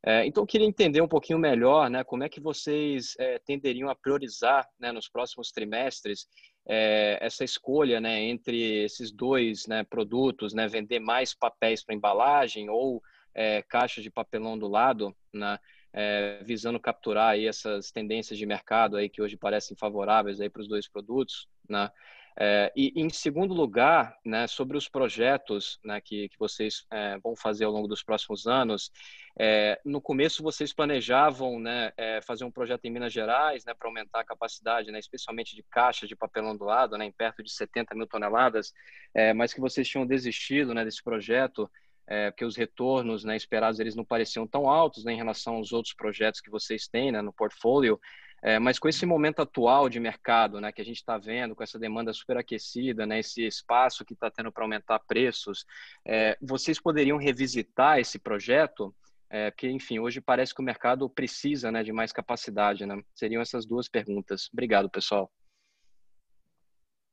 É, então, eu queria entender um pouquinho melhor, né, como é que vocês é, tenderiam a priorizar, né, nos próximos trimestres é, essa escolha, né, entre esses dois, né, produtos, né, vender mais papéis para embalagem ou é, caixas de papelão do lado, né, é, visando capturar aí essas tendências de mercado aí que hoje parecem favoráveis para os dois produtos, né? É, e, em segundo lugar, né, sobre os projetos né, que, que vocês é, vão fazer ao longo dos próximos anos, é, no começo vocês planejavam né, é, fazer um projeto em Minas Gerais né, para aumentar a capacidade, né, especialmente de caixa de papel ondulado, né, em perto de 70 mil toneladas, é, mas que vocês tinham desistido desse projeto, é, porque os retornos né, esperados eles não pareciam tão altos né, em relação aos outros projetos que vocês têm né, no portfólio. É, mas com esse momento atual de mercado, né, que a gente está vendo, com essa demanda superaquecida, né, esse espaço que está tendo para aumentar preços, é, vocês poderiam revisitar esse projeto? É, porque, enfim, hoje parece que o mercado precisa né, de mais capacidade. Né? Seriam essas duas perguntas. Obrigado, pessoal.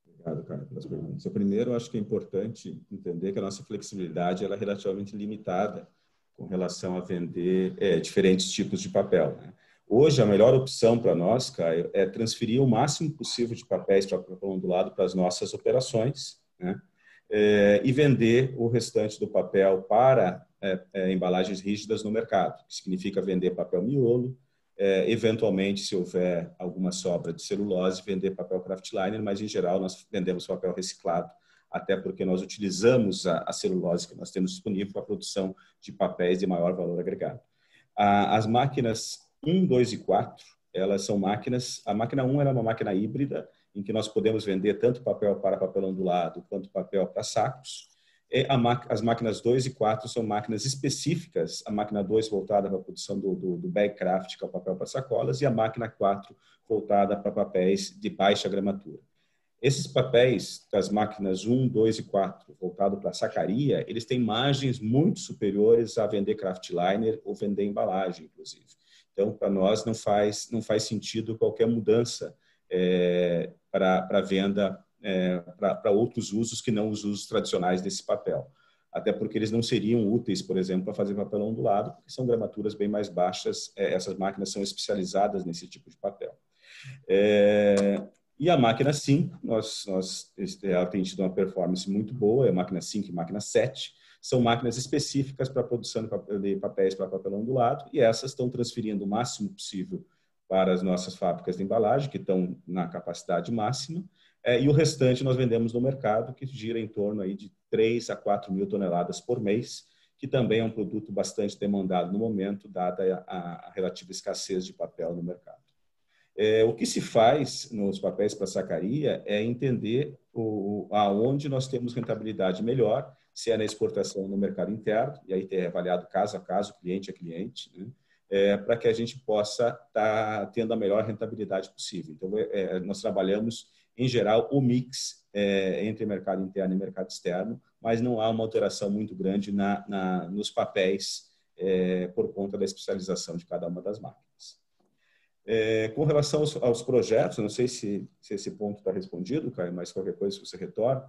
Obrigado, cara, pelas perguntas. Primeiro, eu acho que é importante entender que a nossa flexibilidade ela é relativamente limitada com relação a vender é, diferentes tipos de papel. Né? Hoje, a melhor opção para nós, Caio, é transferir o máximo possível de papéis para papel ondulado para as nossas operações né? é, e vender o restante do papel para é, é, embalagens rígidas no mercado, que significa vender papel miolo, é, eventualmente, se houver alguma sobra de celulose, vender papel craftliner, mas em geral nós vendemos papel reciclado, até porque nós utilizamos a, a celulose que nós temos disponível para a produção de papéis de maior valor agregado. A, as máquinas 1, 2 e 4, elas são máquinas, a máquina 1 é uma máquina híbrida, em que nós podemos vender tanto papel para papel ondulado quanto papel para sacos, as máquinas 2 e 4 são máquinas específicas, a máquina 2 voltada para a produção do, do, do bagcraft, que é o papel para sacolas, e a máquina 4 voltada para papéis de baixa gramatura. Esses papéis das máquinas 1, 2 e 4, voltado para sacaria, eles têm margens muito superiores a vender craftliner ou vender embalagem, inclusive. Então, para nós, não faz, não faz sentido qualquer mudança é, para a venda é, para outros usos que não os usos tradicionais desse papel. Até porque eles não seriam úteis, por exemplo, para fazer papel ondulado, porque são gramaturas bem mais baixas, é, essas máquinas são especializadas nesse tipo de papel. É, e a máquina 5, nós, nós, ela tem tido uma performance muito boa, é a máquina 5 e máquina 7, são máquinas específicas para produção de papéis para papel ondulado, e essas estão transferindo o máximo possível para as nossas fábricas de embalagem, que estão na capacidade máxima, é, e o restante nós vendemos no mercado, que gira em torno aí de 3 a 4 mil toneladas por mês, que também é um produto bastante demandado no momento, dada a, a relativa escassez de papel no mercado. É, o que se faz nos papéis para sacaria é entender o, aonde nós temos rentabilidade melhor, se é na exportação no mercado interno, e aí ter avaliado caso a caso, cliente a cliente, né? é, para que a gente possa estar tá tendo a melhor rentabilidade possível. Então, é, é nós trabalhamos em geral, o mix é, entre mercado interno e mercado externo, mas não há uma alteração muito grande na, na nos papéis é, por conta da especialização de cada uma das máquinas. É, com relação aos, aos, projetos, não sei se, se esse ponto está respondido, Caio, mas qualquer coisa você retorna.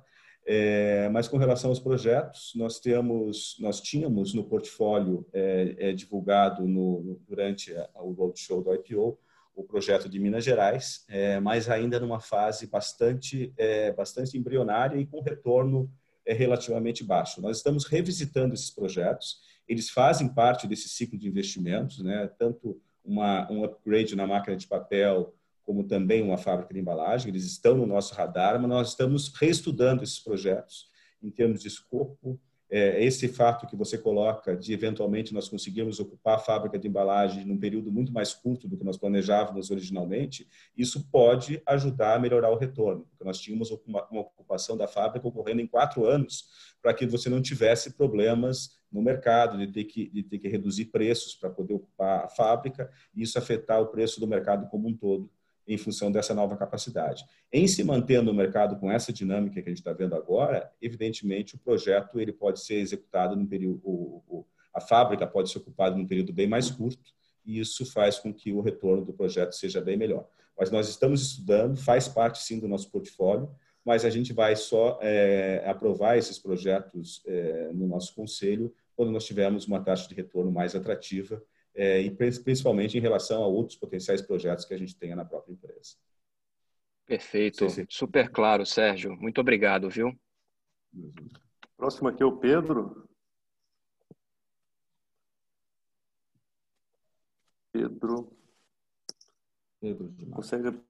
É, mas com relação aos projetos, nós temos, nós tínhamos no portfólio é, é divulgado no, durante o roadshow do IPO o projeto de Minas Gerais, é, mas ainda numa fase bastante, é, bastante embrionária e com retorno é, relativamente baixo. Nós estamos revisitando esses projetos, eles fazem parte desse ciclo de investimentos, né? tanto uma, um upgrade na máquina de papel, como também uma fábrica de embalagem, eles estão no nosso radar, mas nós estamos reestudando esses projetos em termos de escopo, é, esse fato que você coloca de eventualmente nós conseguirmos ocupar a fábrica de embalagem num período muito mais curto do que nós planejávamos originalmente, isso pode ajudar a melhorar o retorno, porque nós tínhamos uma, ocupação da fábrica ocorrendo em quatro anos, para que você não tivesse problemas no mercado, de ter que, de ter que reduzir preços para poder ocupar a fábrica e isso afetar o preço do mercado como um todo em função dessa nova capacidade. Em se mantendo no mercado com essa dinâmica que a gente está vendo agora, evidentemente o projeto ele pode ser executado num período, o, o, a fábrica pode ser ocupada num período bem mais curto e isso faz com que o retorno do projeto seja bem melhor. Mas nós estamos estudando, faz parte sim do nosso portfólio, mas a gente vai só é, aprovar esses projetos é, no nosso conselho quando nós tivermos uma taxa de retorno mais atrativa é, e principalmente em relação a outros potenciais projetos que a gente tenha na própria empresa. Perfeito, se... super claro, Sérgio. Muito obrigado, viu? Próximo aqui é o Pedro. Pedro. Pedro Consegue.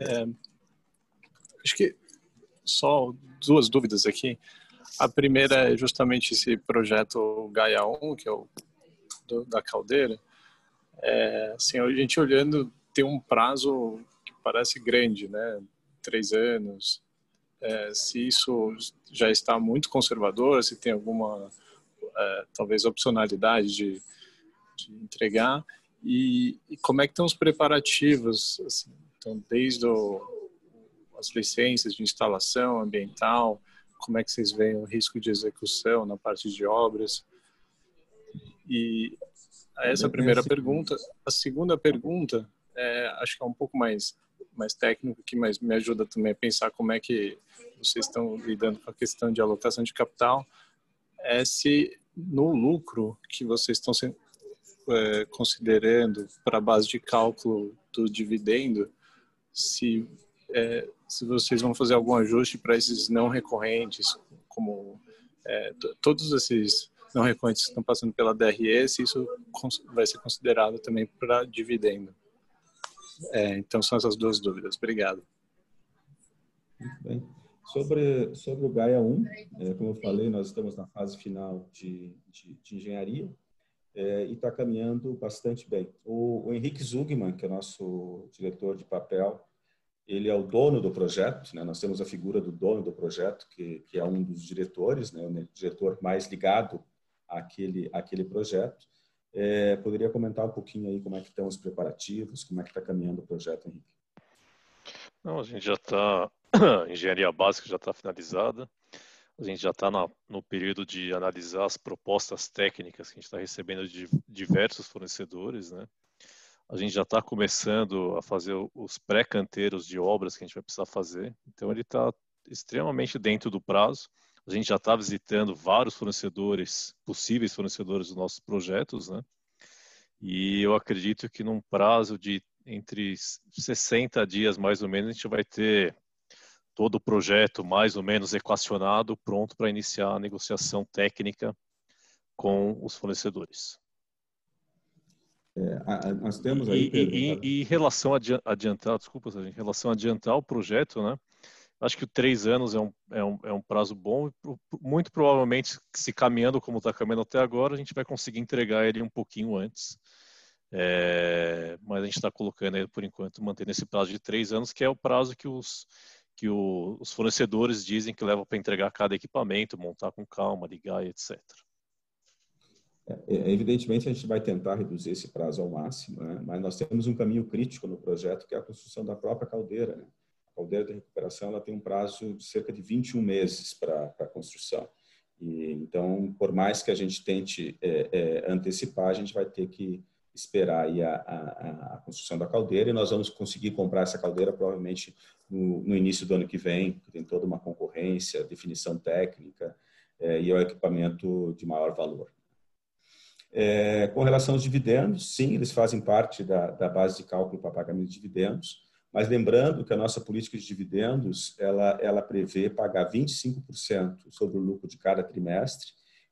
É, acho que só duas dúvidas aqui. A primeira é justamente esse projeto Gaia 1, que é o do, da caldeira. É, assim, a gente olhando, tem um prazo que parece grande, né? Três anos. É, se isso já está muito conservador, se tem alguma, é, talvez, opcionalidade de, de entregar e, e, como é que estão os preparativos, assim, então desde o, as licenças de instalação ambiental, como é que vocês veem o risco de execução na parte de obras? E essa é a primeira pergunta. A segunda pergunta, é, acho que é um pouco mais mais técnico que mais me ajuda também a pensar como é que vocês estão lidando com a questão de alocação de capital é se no lucro que vocês estão é, considerando para a base de cálculo do dividendo, se, é, se vocês vão fazer algum ajuste para esses não recorrentes, como é, todos esses não recorrentes que estão passando pela DRS, isso vai ser considerado também para dividendo. É, então são essas duas dúvidas. Obrigado. Muito bem. Sobre, sobre o Gaia 1, é, como eu falei, nós estamos na fase final de, de, de engenharia é, e está caminhando bastante bem. O, o, Henrique Zugman, que é nosso diretor de papel, ele é o dono do projeto, né? nós temos a figura do dono do projeto, que, que é um dos diretores, né? o diretor mais ligado àquele, àquele projeto. É, poderia comentar um pouquinho aí como é que estão os preparativos, como é que está caminhando o projeto, Henrique? Não, a gente já está, engenharia básica já está finalizada, a gente já está no período de analisar as propostas técnicas que a gente está recebendo de diversos fornecedores, né? A gente já está começando a fazer os pré-canteiros de obras que a gente vai precisar fazer, então ele está extremamente dentro do prazo. A gente já está visitando vários fornecedores, possíveis fornecedores dos nossos projetos, né? E eu acredito que num prazo de entre 60 dias mais ou menos a gente vai ter todo o projeto mais ou menos equacionado, pronto para iniciar a negociação técnica com os fornecedores. É, nós temos aí. E, e, em relação a adiantar, desculpa, em relação a adiantar o projeto, né? Acho que três anos é um, é um, é um prazo bom e muito provavelmente, se caminhando como está caminhando até agora, a gente vai conseguir entregar ele um pouquinho antes. É, mas a gente está colocando ele, por enquanto, mantendo esse prazo de três anos, que é o prazo que os, que o, os fornecedores dizem que leva para entregar cada equipamento, montar com calma, ligar e etc. É, é, evidentemente, a gente vai tentar reduzir esse prazo ao máximo, né? mas nós temos um caminho crítico no projeto, que é a construção da própria caldeira. Né? A caldeira de recuperação ela tem um prazo de cerca de 21 meses para a construção. E, então, por mais que a gente tente é, é, antecipar, a gente vai ter que esperar a, a, a, construção da caldeira e nós vamos conseguir comprar essa caldeira provavelmente no, no início do ano que vem, que tem toda uma concorrência, definição técnica é, e é o equipamento de maior valor. É, com relação aos dividendos, sim, eles fazem parte da, da base de cálculo para pagamento de dividendos, mas lembrando que a nossa política de dividendos, ela, ela prevê pagar 25% sobre o lucro de cada trimestre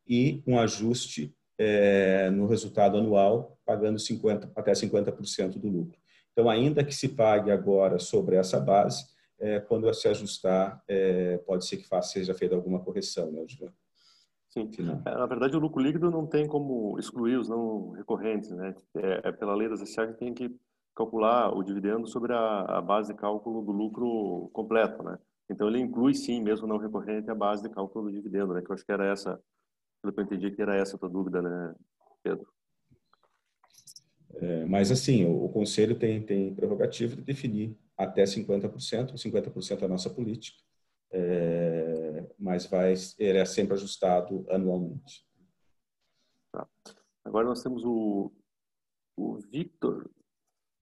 e um ajuste é, no resultado anual, pagando 50, até 50% do lucro. Então, ainda que se pague agora sobre essa base, é, quando se ajustar, é, pode ser que faça, seja feita alguma correção, né, Gilvan? Sim. É, na verdade, o lucro líquido não tem como excluir os não recorrentes, né? É, é pela lei das que tem que calcular o dividendo sobre a, a, base de cálculo do lucro completo, né? Então ele inclui sim, mesmo não recorrente, a base de cálculo do dividendo, né? Que eu acho que era essa, pelo que eu entendi, que era essa a tua dúvida, né, Pedro? É, mas assim, o, o, conselho tem tem prerrogativa de definir até 50%, 50% é a nossa política, é, mas vai ele é sempre ajustado anualmente. Tá. Agora nós temos o, o Victor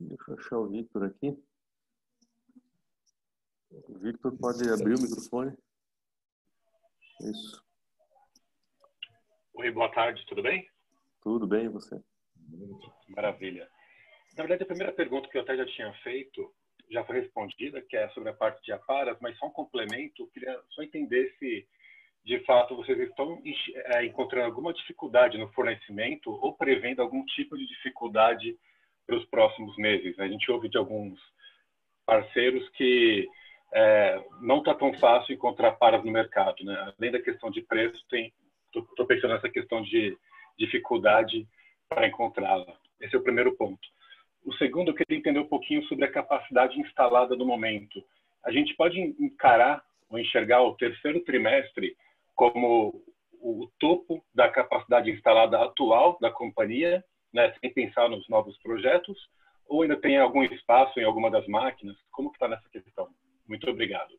Deixa eu achar o Victor aqui. O Victor pode abrir o microfone. Isso. Oi, boa tarde, tudo bem? Tudo bem, e você? Maravilha. Na verdade, a primeira pergunta que eu até já tinha feito já foi respondida, que é sobre a parte de aparas, mas só um complemento, eu queria só entender se, de fato, vocês estão é, encontrando alguma dificuldade no fornecimento ou prevendo algum tipo de dificuldade para os próximos meses. A gente ouve de alguns parceiros que é, não está tão fácil encontrar paras no mercado. Né? Além da questão de preço, estou pensando nessa questão de dificuldade para encontrá-la. Esse é o primeiro ponto. O segundo, eu queria entender um pouquinho sobre a capacidade instalada no momento. A gente pode encarar ou enxergar o terceiro trimestre como o topo da capacidade instalada atual da companhia né, sem pensar nos novos projetos? Ou ainda tem algum espaço em alguma das máquinas? Como que está nessa questão? Muito obrigado.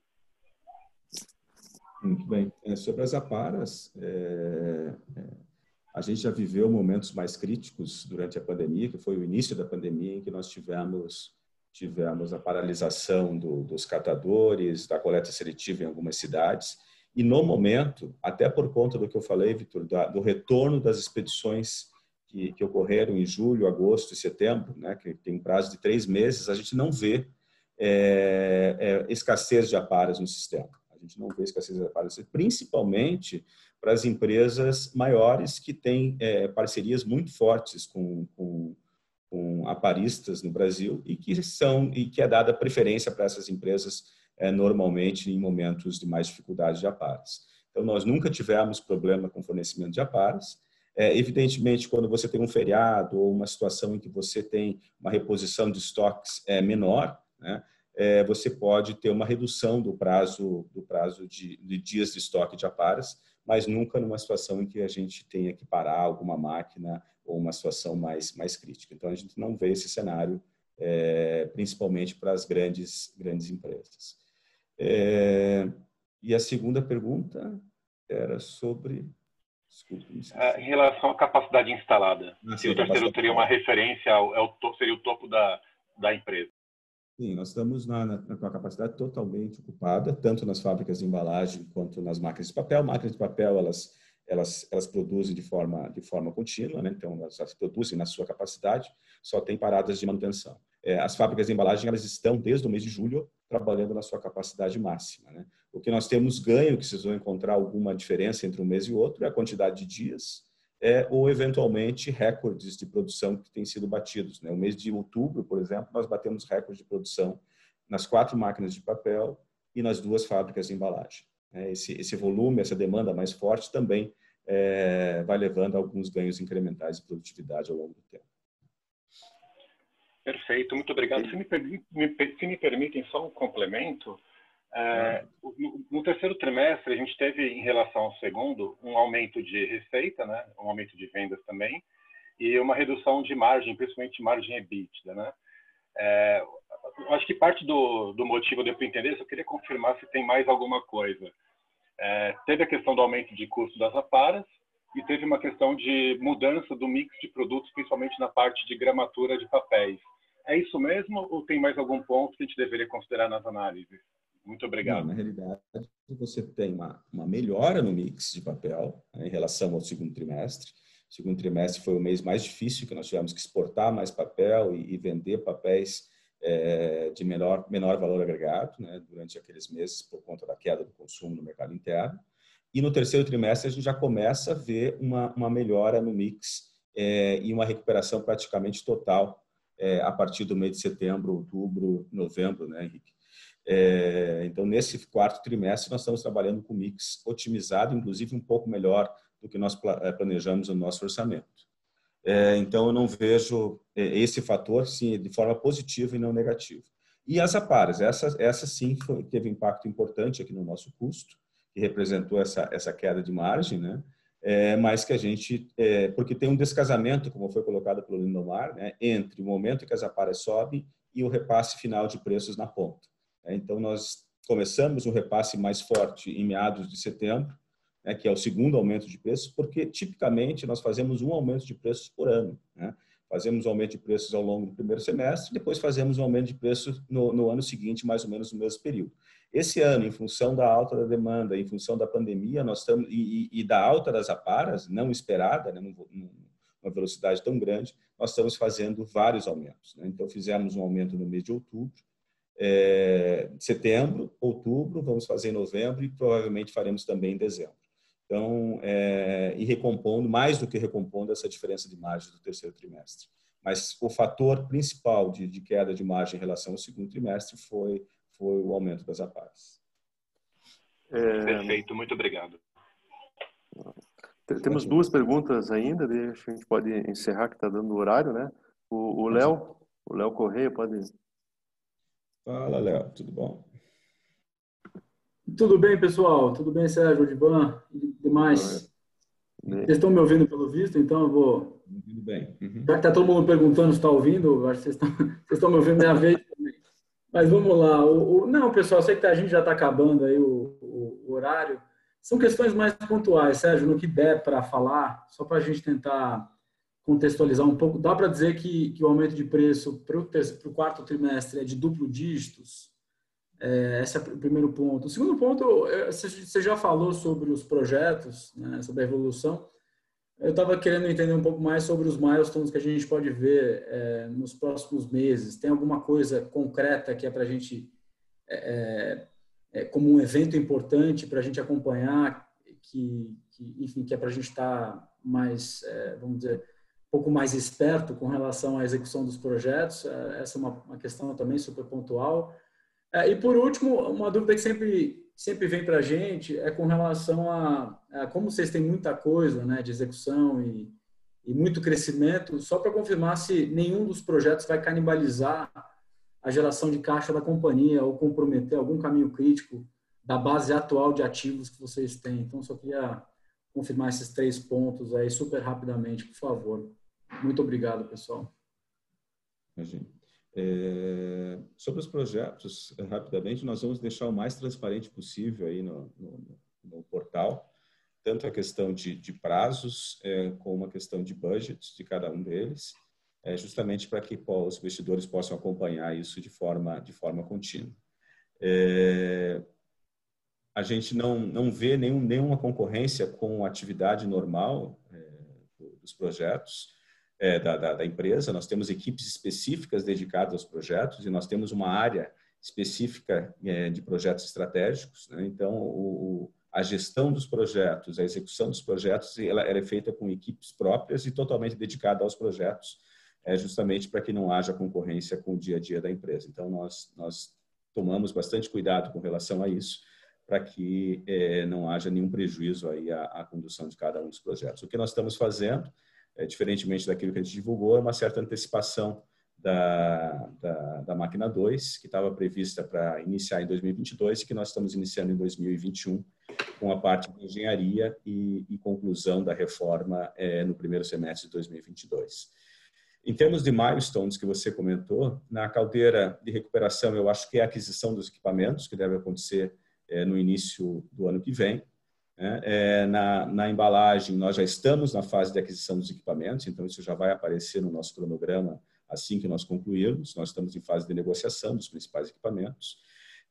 Muito bem. É, sobre as aparas, é, é, a gente já viveu momentos mais críticos durante a pandemia, que foi o início da pandemia, em que nós tivemos tivemos a paralisação do, dos catadores, da coleta seletiva em algumas cidades, e no momento, até por conta do que eu falei, Vitor, do retorno das expedições que, que, ocorreram em julho, agosto e setembro, né, que tem um prazo de três meses, a gente não vê é, é, escassez de aparas no sistema. A gente não vê escassez de aparas, principalmente para as empresas maiores que têm é, parcerias muito fortes com, com com aparistas no Brasil e que são e que é dada preferência para essas empresas é, normalmente em momentos de mais dificuldade de aparas. Então nós nunca tivemos problema com fornecimento de aparas. É, evidentemente, quando você tem um feriado ou uma situação em que você tem uma reposição de estoques é, menor, né, é, você pode ter uma redução do prazo do prazo de, de dias de estoque de aparas, mas nunca numa situação em que a gente tenha que parar alguma máquina ou uma situação mais, mais crítica. Então, a gente não vê esse cenário, é, principalmente para as grandes, grandes empresas. É, e a segunda pergunta era sobre. Desculpe, é, em relação à capacidade instalada. Ah, se o terceiro teria uma referência, ao, ao, seria o topo da, da empresa. Sim, nós estamos na, na, com a capacidade totalmente ocupada, tanto nas fábricas de embalagem quanto nas máquinas de papel. Máquinas de papel, elas elas, elas produzem de forma, de forma contínua, né? então elas, elas, produzem na sua capacidade, só tem paradas de manutenção. É, as fábricas de embalagem elas estão desde o mês de julho trabalhando na sua capacidade máxima. Né? O que nós temos ganho, que vocês vão encontrar alguma diferença entre um mês e outro, é a quantidade de dias é, ou eventualmente recordes de produção que têm sido batidos. Né? O mês de outubro, por exemplo, nós batemos recordes de produção nas quatro máquinas de papel e nas duas fábricas de embalagem. Né? Esse, esse volume, essa demanda mais forte também é, vai levando a alguns ganhos incrementais de produtividade ao longo do tempo. Perfeito, muito obrigado. Se me, se me permitem só um complemento, é, no, no, terceiro trimestre a gente teve, em relação ao segundo, um aumento de receita, né, um aumento de vendas também, e uma redução de margem, principalmente margem EBITDA, né? É, acho que parte do, do motivo de eu entender, só queria confirmar se tem mais alguma coisa. É, teve a questão do aumento de custo das aparas e teve uma questão de mudança do mix de produtos, principalmente na parte de gramatura de papéis. É isso mesmo ou tem mais algum ponto que a gente deveria considerar nas análises? Muito obrigado. Não, na realidade, você tem uma, uma melhora no mix de papel né, em relação ao segundo trimestre. O segundo trimestre foi o mês mais difícil, que nós tivemos que exportar mais papel e, e vender papéis é, de menor, menor valor agregado né, durante aqueles meses por conta da queda do consumo no mercado interno. E no terceiro trimestre a gente já começa a ver uma, uma melhora no mix é, e uma recuperação praticamente total é, a partir do mês de setembro, outubro, novembro, né, Henrique? É, então, nesse quarto trimestre, nós estamos trabalhando com mix otimizado, inclusive um pouco melhor do que nós é, planejamos no nosso orçamento. É, então, eu não vejo é, esse fator sim, de forma positiva e não negativa. E as aparas, essa, essa sim foi, teve impacto importante aqui no nosso custo, que representou essa, essa queda de margem, né? É, mas que a gente, é, porque tem um descasamento, como foi colocado pelo Lindomar, né, entre o momento que as aparas sobem e o repasse final de preços na ponta. É, então, nós começamos um repasse mais forte em meados de setembro, né, que é o segundo aumento de preços, porque tipicamente nós fazemos um aumento de preços por ano. Né? Fazemos um aumento de preços ao longo do primeiro semestre, depois fazemos um aumento de preços no, no, ano seguinte, mais ou menos no mesmo período. Esse ano, em função da alta da demanda, em função da pandemia, nós estamos e, e, e da alta das aparas, não esperada, né, numa velocidade tão grande, nós estamos fazendo vários aumentos. Né? Então, fizemos um aumento no mês de outubro, é, setembro, outubro, vamos fazer em novembro e provavelmente faremos também em dezembro. Então, é, e recompondo, mais do que recompondo essa diferença de margem do terceiro trimestre. Mas o fator principal de, de queda de margem em relação ao segundo trimestre foi, foi o aumento das apares. É... Perfeito, muito obrigado. Temos duas perguntas ainda, a gente pode encerrar que está dando o horário, né? O Léo, o Léo Correia pode. Fala, Léo, tudo bom? Tudo bem, pessoal? Tudo bem, Sérgio, Divan e demais? Vocês estão me ouvindo pelo visto, então eu vou, Tudo bem. Uhum. Já que está todo mundo perguntando se está ouvindo, acho que vocês estão, vocês estão me ouvindo minha vez também. Mas vamos lá. O, o, não, pessoal, sei que a gente já está acabando aí o, o, horário. São questões mais pontuais, Sérgio, no que der para falar, só para a gente tentar contextualizar um pouco. Dá para dizer que, que o aumento de preço para o quarto trimestre é de duplo dígitos? É, esse é o primeiro ponto. O segundo ponto, você já falou sobre os projetos, né, sobre a evolução. Eu estava querendo entender um pouco mais sobre os milestones que a gente pode ver é, nos próximos meses. Tem alguma coisa concreta que é para a gente, é, é, é, como um evento importante para a gente acompanhar, que, que, enfim, que é para a gente estar tá mais, é, vamos dizer, pouco mais esperto com relação à execução dos projetos. É, essa é uma, uma questão também super pontual. e por último, uma dúvida que sempre sempre vem para a gente é com relação a, a, como vocês têm muita coisa né, de execução e, e muito crescimento, só para confirmar se nenhum dos projetos vai canibalizar a geração de caixa da companhia ou comprometer algum caminho crítico da base atual de ativos que vocês têm. Então, só queria confirmar esses três pontos aí super rapidamente, por favor. Muito obrigado, pessoal. Imagina. É, sobre os projetos, rapidamente, nós vamos deixar o mais transparente possível aí no, no, no portal, tanto a questão de, de prazos, é, como a questão de budgets de cada um deles, é, justamente para que os investidores possam acompanhar isso de forma, de forma contínua. É, a gente não, não vê nenhum, nenhuma concorrência com a atividade normal é, dos projetos, é, da, da, da, empresa, nós temos equipes específicas dedicadas aos projetos e nós temos uma área específica é, de projetos estratégicos. Né? Então, o, a gestão dos projetos, a execução dos projetos, ela, ela, é feita com equipes próprias e totalmente dedicada aos projetos, é, justamente para que não haja concorrência com o dia a dia da empresa. Então, nós, nós tomamos bastante cuidado com relação a isso, para que é, não haja nenhum prejuízo aí à, à condução de cada um dos projetos. O que nós estamos fazendo é, diferentemente daquilo que a gente divulgou, é uma certa antecipação da, da, da máquina 2, que estava prevista para iniciar em 2022 e que nós estamos iniciando em 2021, com a parte de engenharia e, e conclusão da reforma é, no primeiro semestre de 2022. Em termos de milestones que você comentou, na caldeira de recuperação, eu acho que é a aquisição dos equipamentos, que deve acontecer é, no início do ano que vem. Né? É, na, na, embalagem, nós já estamos na fase de aquisição dos equipamentos, então isso já vai aparecer no nosso cronograma assim que nós concluirmos. Nós estamos em fase de negociação dos principais equipamentos.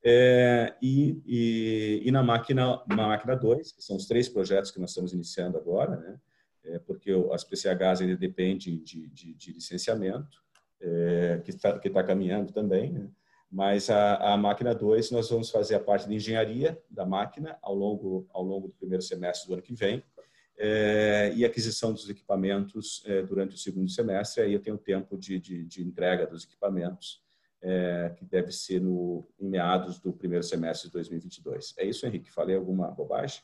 É, e, e, e, na máquina na máquina 2, que são os três projetos que nós estamos iniciando agora, né? É, porque as PCHs ainda dependem de, de, de licenciamento, é, que está que tá caminhando também. Né? Mas a, a máquina 2, nós vamos fazer a parte de engenharia da máquina ao longo, ao longo do primeiro semestre do ano que vem, é, e aquisição dos equipamentos é, durante o segundo semestre. Aí eu tenho tempo de, de, de entrega dos equipamentos, é, que deve ser no, em meados do primeiro semestre de 2022. É isso, Henrique? Falei alguma bobagem?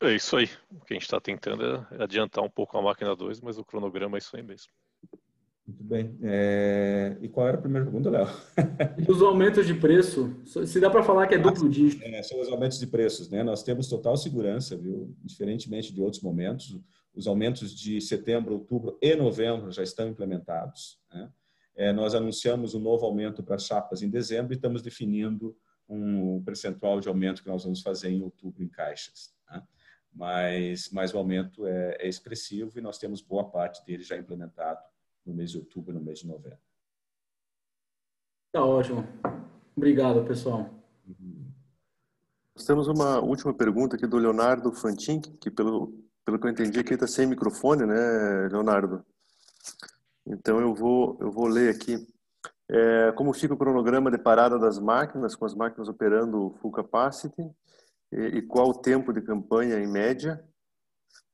É isso aí. O que a gente está tentando é adiantar um pouco a máquina 2, mas o cronograma é isso aí mesmo. Muito bem. É... E qual era a primeira pergunta, Léo? Os aumentos de preço, se dá para falar que é duplo dígito. É, são os aumentos de preços, né? Nós temos total segurança, viu? Diferentemente de outros momentos, os aumentos de setembro, outubro e novembro já estão implementados. Né? É, nós anunciamos um novo aumento para as chapas em dezembro e estamos definindo um percentual de aumento que nós vamos fazer em outubro em caixas. Né? Mas, mas o aumento é, é expressivo e nós temos boa parte dele já implementado no mês de outubro no mês de novembro. Tá ótimo. Obrigado, pessoal. Nós temos uma última pergunta aqui do Leonardo Fantin, que pelo, pelo que eu entendi aqui está sem microfone, né, Leonardo? Então eu vou, eu vou ler aqui. É, como fica o cronograma de parada das máquinas, com as máquinas operando full capacity? E, e qual o tempo de campanha em média?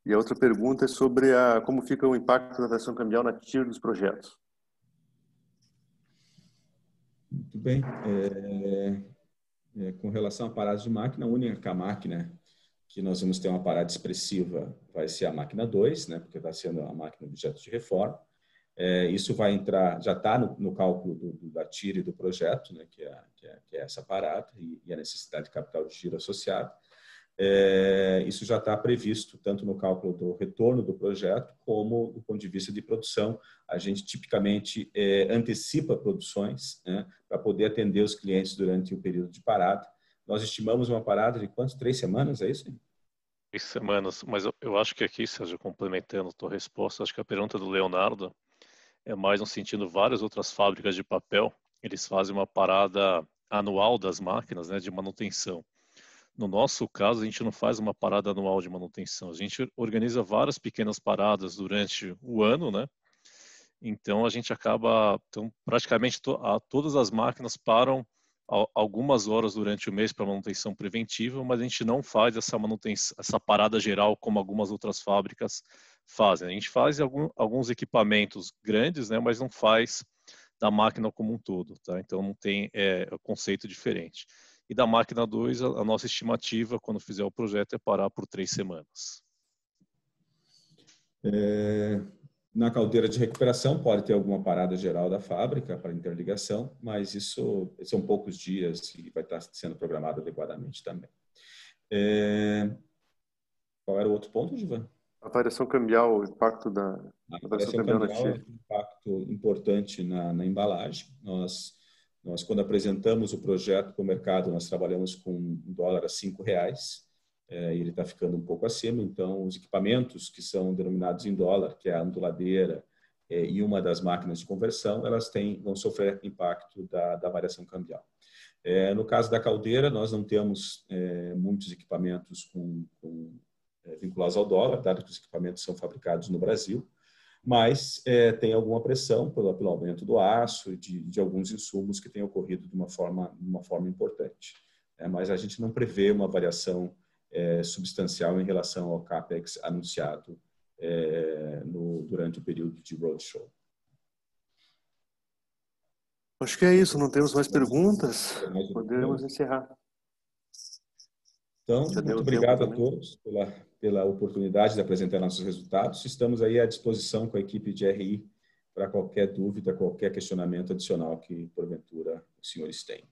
E a outra pergunta é sobre a, como fica o impacto da atração cambial na tira dos projetos. Muito bem. É, é, com relação a paradas de máquina, a única máquina que nós vamos ter uma parada expressiva vai ser a máquina 2, né, porque está sendo a máquina objeto de reforma. É, isso vai entrar, já está no, no, cálculo do, do, da TIR e do projeto, né, que, é, que, é, que é essa parada e, e, a necessidade de capital de giro associado. É, isso já está previsto tanto no cálculo do retorno do projeto como do ponto de vista de produção. A gente tipicamente é, antecipa produções né, para poder atender os clientes durante o período de parada. Nós estimamos uma parada de quantos? Três semanas, é isso? Três semanas, mas eu, eu acho que aqui, Sérgio, complementando a tua resposta, acho que a pergunta do Leonardo é mais no sentido várias outras fábricas de papel, eles fazem uma parada anual das máquinas, né, de manutenção. No nosso caso, a gente não faz uma parada anual de manutenção. A gente organiza várias pequenas paradas durante o ano, né? Então a gente acaba, então praticamente to, a, todas as máquinas param a, algumas horas durante o mês para manutenção preventiva, mas a gente não faz essa manutenção, essa parada geral como algumas outras fábricas fazem. A gente faz algum, alguns equipamentos grandes, né? Mas não faz da máquina como um todo, tá? Então não tem é, conceito diferente. E da máquina 2, a, a nossa estimativa, quando fizer o projeto, é parar por três semanas. É, na caldeira de recuperação pode ter alguma parada geral da fábrica para interligação, mas isso são poucos dias e vai estar sendo programado adequadamente também. É, qual era o outro ponto, Givan? A variação cambial, o impacto da a variação cambial, cambial é um impacto importante na, na embalagem. Nós nós, quando apresentamos o projeto para o mercado, nós trabalhamos com um dólar a cinco reais, é, ele está ficando um pouco acima. Então, os equipamentos que são denominados em dólar, que é a onduladeira é, e uma das máquinas de conversão, elas têm, vão sofrer impacto da, da variação cambial. É, no caso da caldeira, nós não temos é, muitos equipamentos com, com é, vinculados ao dólar, dado que os equipamentos são fabricados no Brasil mas é, tem alguma pressão pelo, pelo aumento do aço e de, de, alguns insumos que tem ocorrido de uma forma, de uma forma importante. É, mas a gente não prevê uma variação é, substancial em relação ao CAPEX anunciado é, no, durante o período de roadshow. Acho que é isso, não temos mais perguntas. Podemos encerrar. Então, muito obrigado a todos pela, pela oportunidade de apresentar nossos resultados. Estamos aí à disposição com a equipe de RI para qualquer dúvida, qualquer questionamento adicional que, porventura, os senhores têm.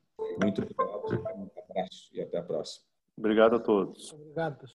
Muito obrigado, um abraço e até a próxima. Obrigado a todos. Obrigado, pessoal.